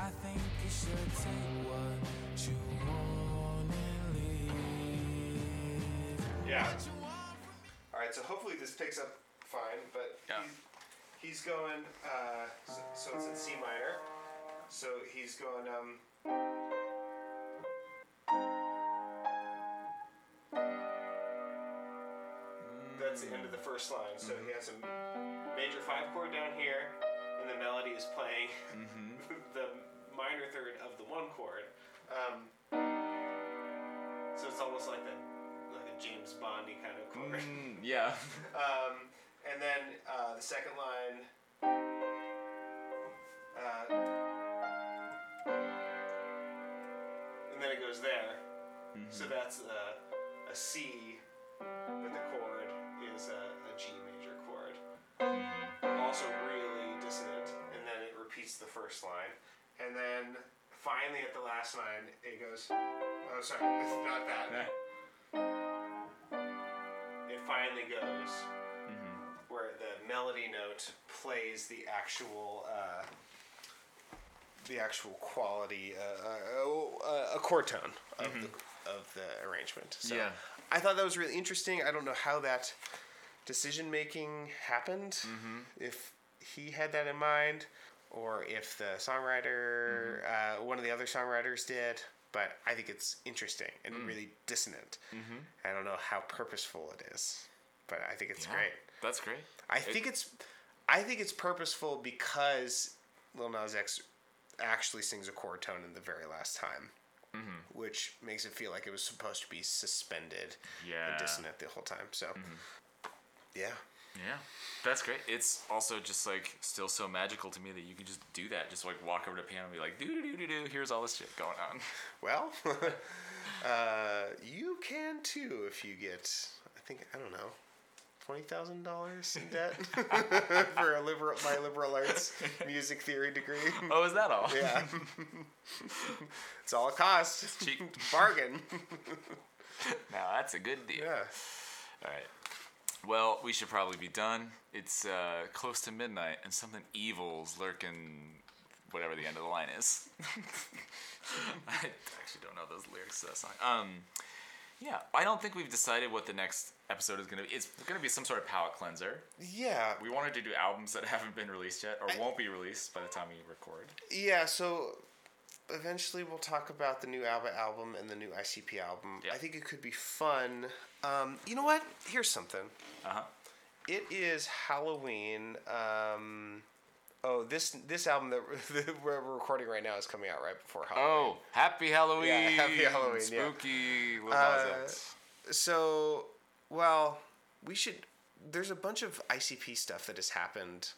I think you should take what you want and leave. Why don't you just take what you want from me? I think you should take what you want and leave. Yeah. What you want from me? All right. So hopefully this picks up fine, but Yeah. he's, he's going. Uh, so, so it's in C minor. So he's going. Um. That's the end of the first line. So he has a major five chord down here, and the melody is playing the minor third of the one chord. Um, so it's almost like a like a James Bondy kind of chord. Mm, yeah. Um, and then uh, the second line. Uh, and then it goes there. So that's a, a C, but the chord is a, a G major chord. Also really dissonant. And then it repeats the first line. And then finally at the last line, it goes. Oh, sorry, it's not that. It finally goes where the melody note plays the actual uh, the actual quality uh, uh, a chord tone of the of the arrangement. So Yeah. I thought that was really interesting. I don't know how that decision making happened. If he had that in mind, or if the songwriter, mm-hmm. uh, one of the other songwriters did. But I think it's interesting and mm. really dissonant. Mm-hmm. I don't know how purposeful it is, but I think it's Yeah, great. That's great. I think it's, I think it's purposeful because Lil Nas X actually sings a chord tone in the very last time. Mm-hmm. which makes it feel like it was supposed to be suspended Yeah. and dissonant the whole time. So, yeah. Yeah, that's great. It's also just like still so magical to me that you can just do that. Just like walk over to piano and be like, do do do do do. Here's all this shit going on. Well, uh, you can too if you get, I think, I don't know, twenty thousand dollars in debt for a liberal my liberal arts music theory degree. Oh, is that all? Yeah, it's all it costs. Cheap. Bargain. Now that's a good deal. Yeah. All right. Well, we should probably be done. It's uh, close to midnight, and something evil's lurking. Whatever the end of the line is. I actually don't know those lyrics to that song. Um, yeah, I don't think we've decided what the next episode is gonna be. It's gonna be some sort of palate cleanser. Yeah. We wanted to do albums that haven't been released yet, or won't be released by the time we record. Yeah, so eventually we'll talk about the new ABBA album and the new ICP album. Yeah. I think it could be fun. Um, you know what? Here's something. Uh huh. It is Halloween. Um, oh, this this album that we're recording right now is coming out right before Halloween. Oh, happy Halloween! Yeah, happy Halloween, yeah. Spooky. Lil Uh, So, well, we should. There's a bunch of ICP stuff that has happened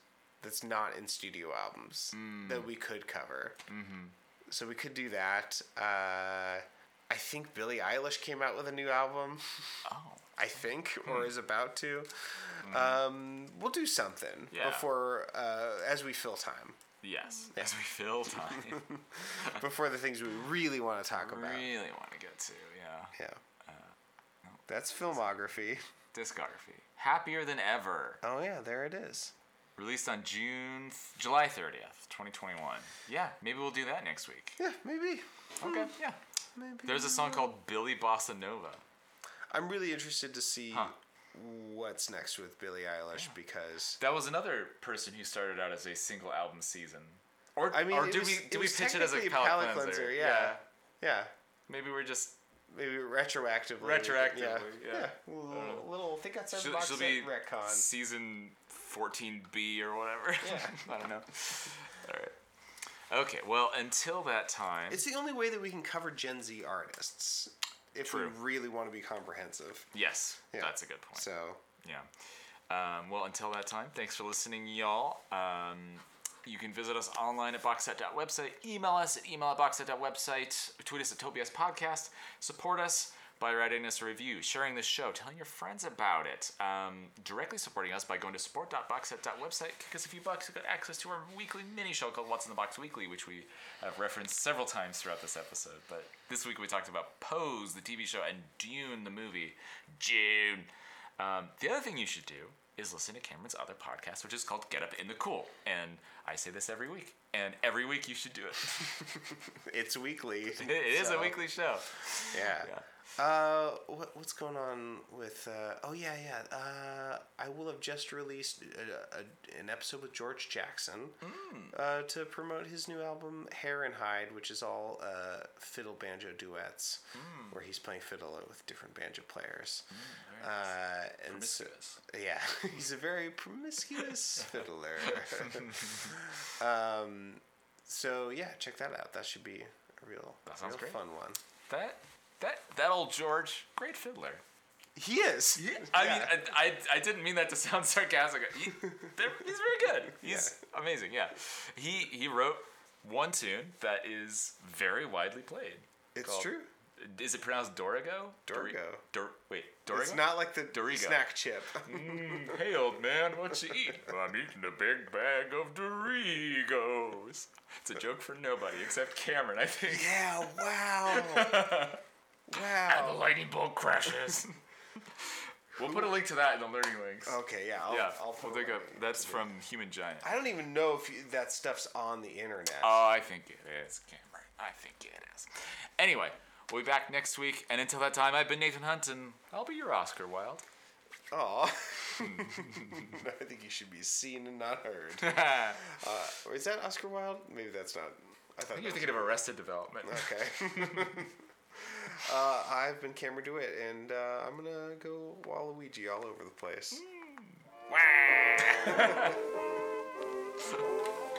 that's not in studio albums that we could cover. Mm-hmm. So we could do that. Uh, I think Billie Eilish came out with a new album. Oh. I think, or is about to. Um, we'll do something Yeah. before, uh, as we fill time, Yes. As we fill time. before the things we really want to talk about. really want to get to, yeah. Yeah. That's filmography. Discography. Happier than ever. Oh yeah, there it is. Released on June, July 30th, 2021. Yeah, maybe we'll do that next week. Yeah, maybe. Okay, yeah. Maybe. There's a song called Billie Bossa Nova. I'm really interested to see Huh. what's next with Billie Eilish because That was another person who started out as a single album season. Or, I mean, or do was- we do we pitch it as a technically palate, palate cleanser? cleanser, yeah. yeah, Maybe we're just maybe retroactively. we could- Retroactively, yeah. A little, little think outside the she'll, box she'll set be retcon. season 14B or whatever. Yeah. I don't know. All right. Okay, well, until that time. It's the only way that we can cover Gen Z artists if True. we really want to be comprehensive. yes, Yeah. that's a good point. So Yeah. Um, well, until that time, thanks for listening, y'all. Um, you can visit us online at boxset.website, email us at email at boxset.website, tweet us at Tobias Podcast, support us by writing us a review, sharing this show, telling your friends about it, um, directly supporting us by going to support.boxset.website, kick us a few bucks to get access to our weekly mini show called What's in the Box Weekly, which we have referenced several times throughout this episode. But this week we talked about Pose, the TV show, and Dune, the movie. June. Um, the other thing you should do is listen to Cameron's other podcast, which is called Get Up in the Cool. And I say this every week, and every week you should do it. it's weekly. it is so, a weekly show. Yeah. Yeah. Uh, what, what's going on with? Uh, oh yeah, yeah. Uh, I will have just released a, a, an episode with George Jackson uh, to promote his new album Hair and Hide, which is all uh, fiddle banjo duets, where he's playing fiddle with different banjo players. uh, and so, yeah, he's a very promiscuous fiddler. um, so yeah, check that out. That should be a real, That sounds real great. fun one. That that that old George, great fiddler. He is. I Yeah. mean, I, I, I didn't mean that to sound sarcastic. He, he's very good. He's amazing. Yeah, he he wrote one tune that is very widely played. It's called- true. Is it pronounced Dorigo? Dori- Dorigo. Dor- wait, Dorigo. It's not like the Dorigo. snack chip. Mm, hey, old man, what you eat? I'm eating a big bag of Dorigos. It's a joke for nobody except Cameron, I think. yeah. Wow. And the lightning bolt crashes. we'll put a link to that in the learning links. Okay. Yeah. I'll, yeah, I'll we'll put take a a, that's to from Human Giant. I don't even know if you, that stuff's on the internet. Oh, I think it is, Cameron. I think it is. Anyway, we'll be back next week, and until that time, I've been Nathan Hunt, and I'll be your Oscar Wilde. Aw. I think you should be seen and not heard. Uh, is that Oscar Wilde? Maybe that's not. I thought think you're thinking of Arrested Development. Okay uh, I've been Cameron DeWitt, and uh, I'm gonna go Waluigi all over the place. Mm.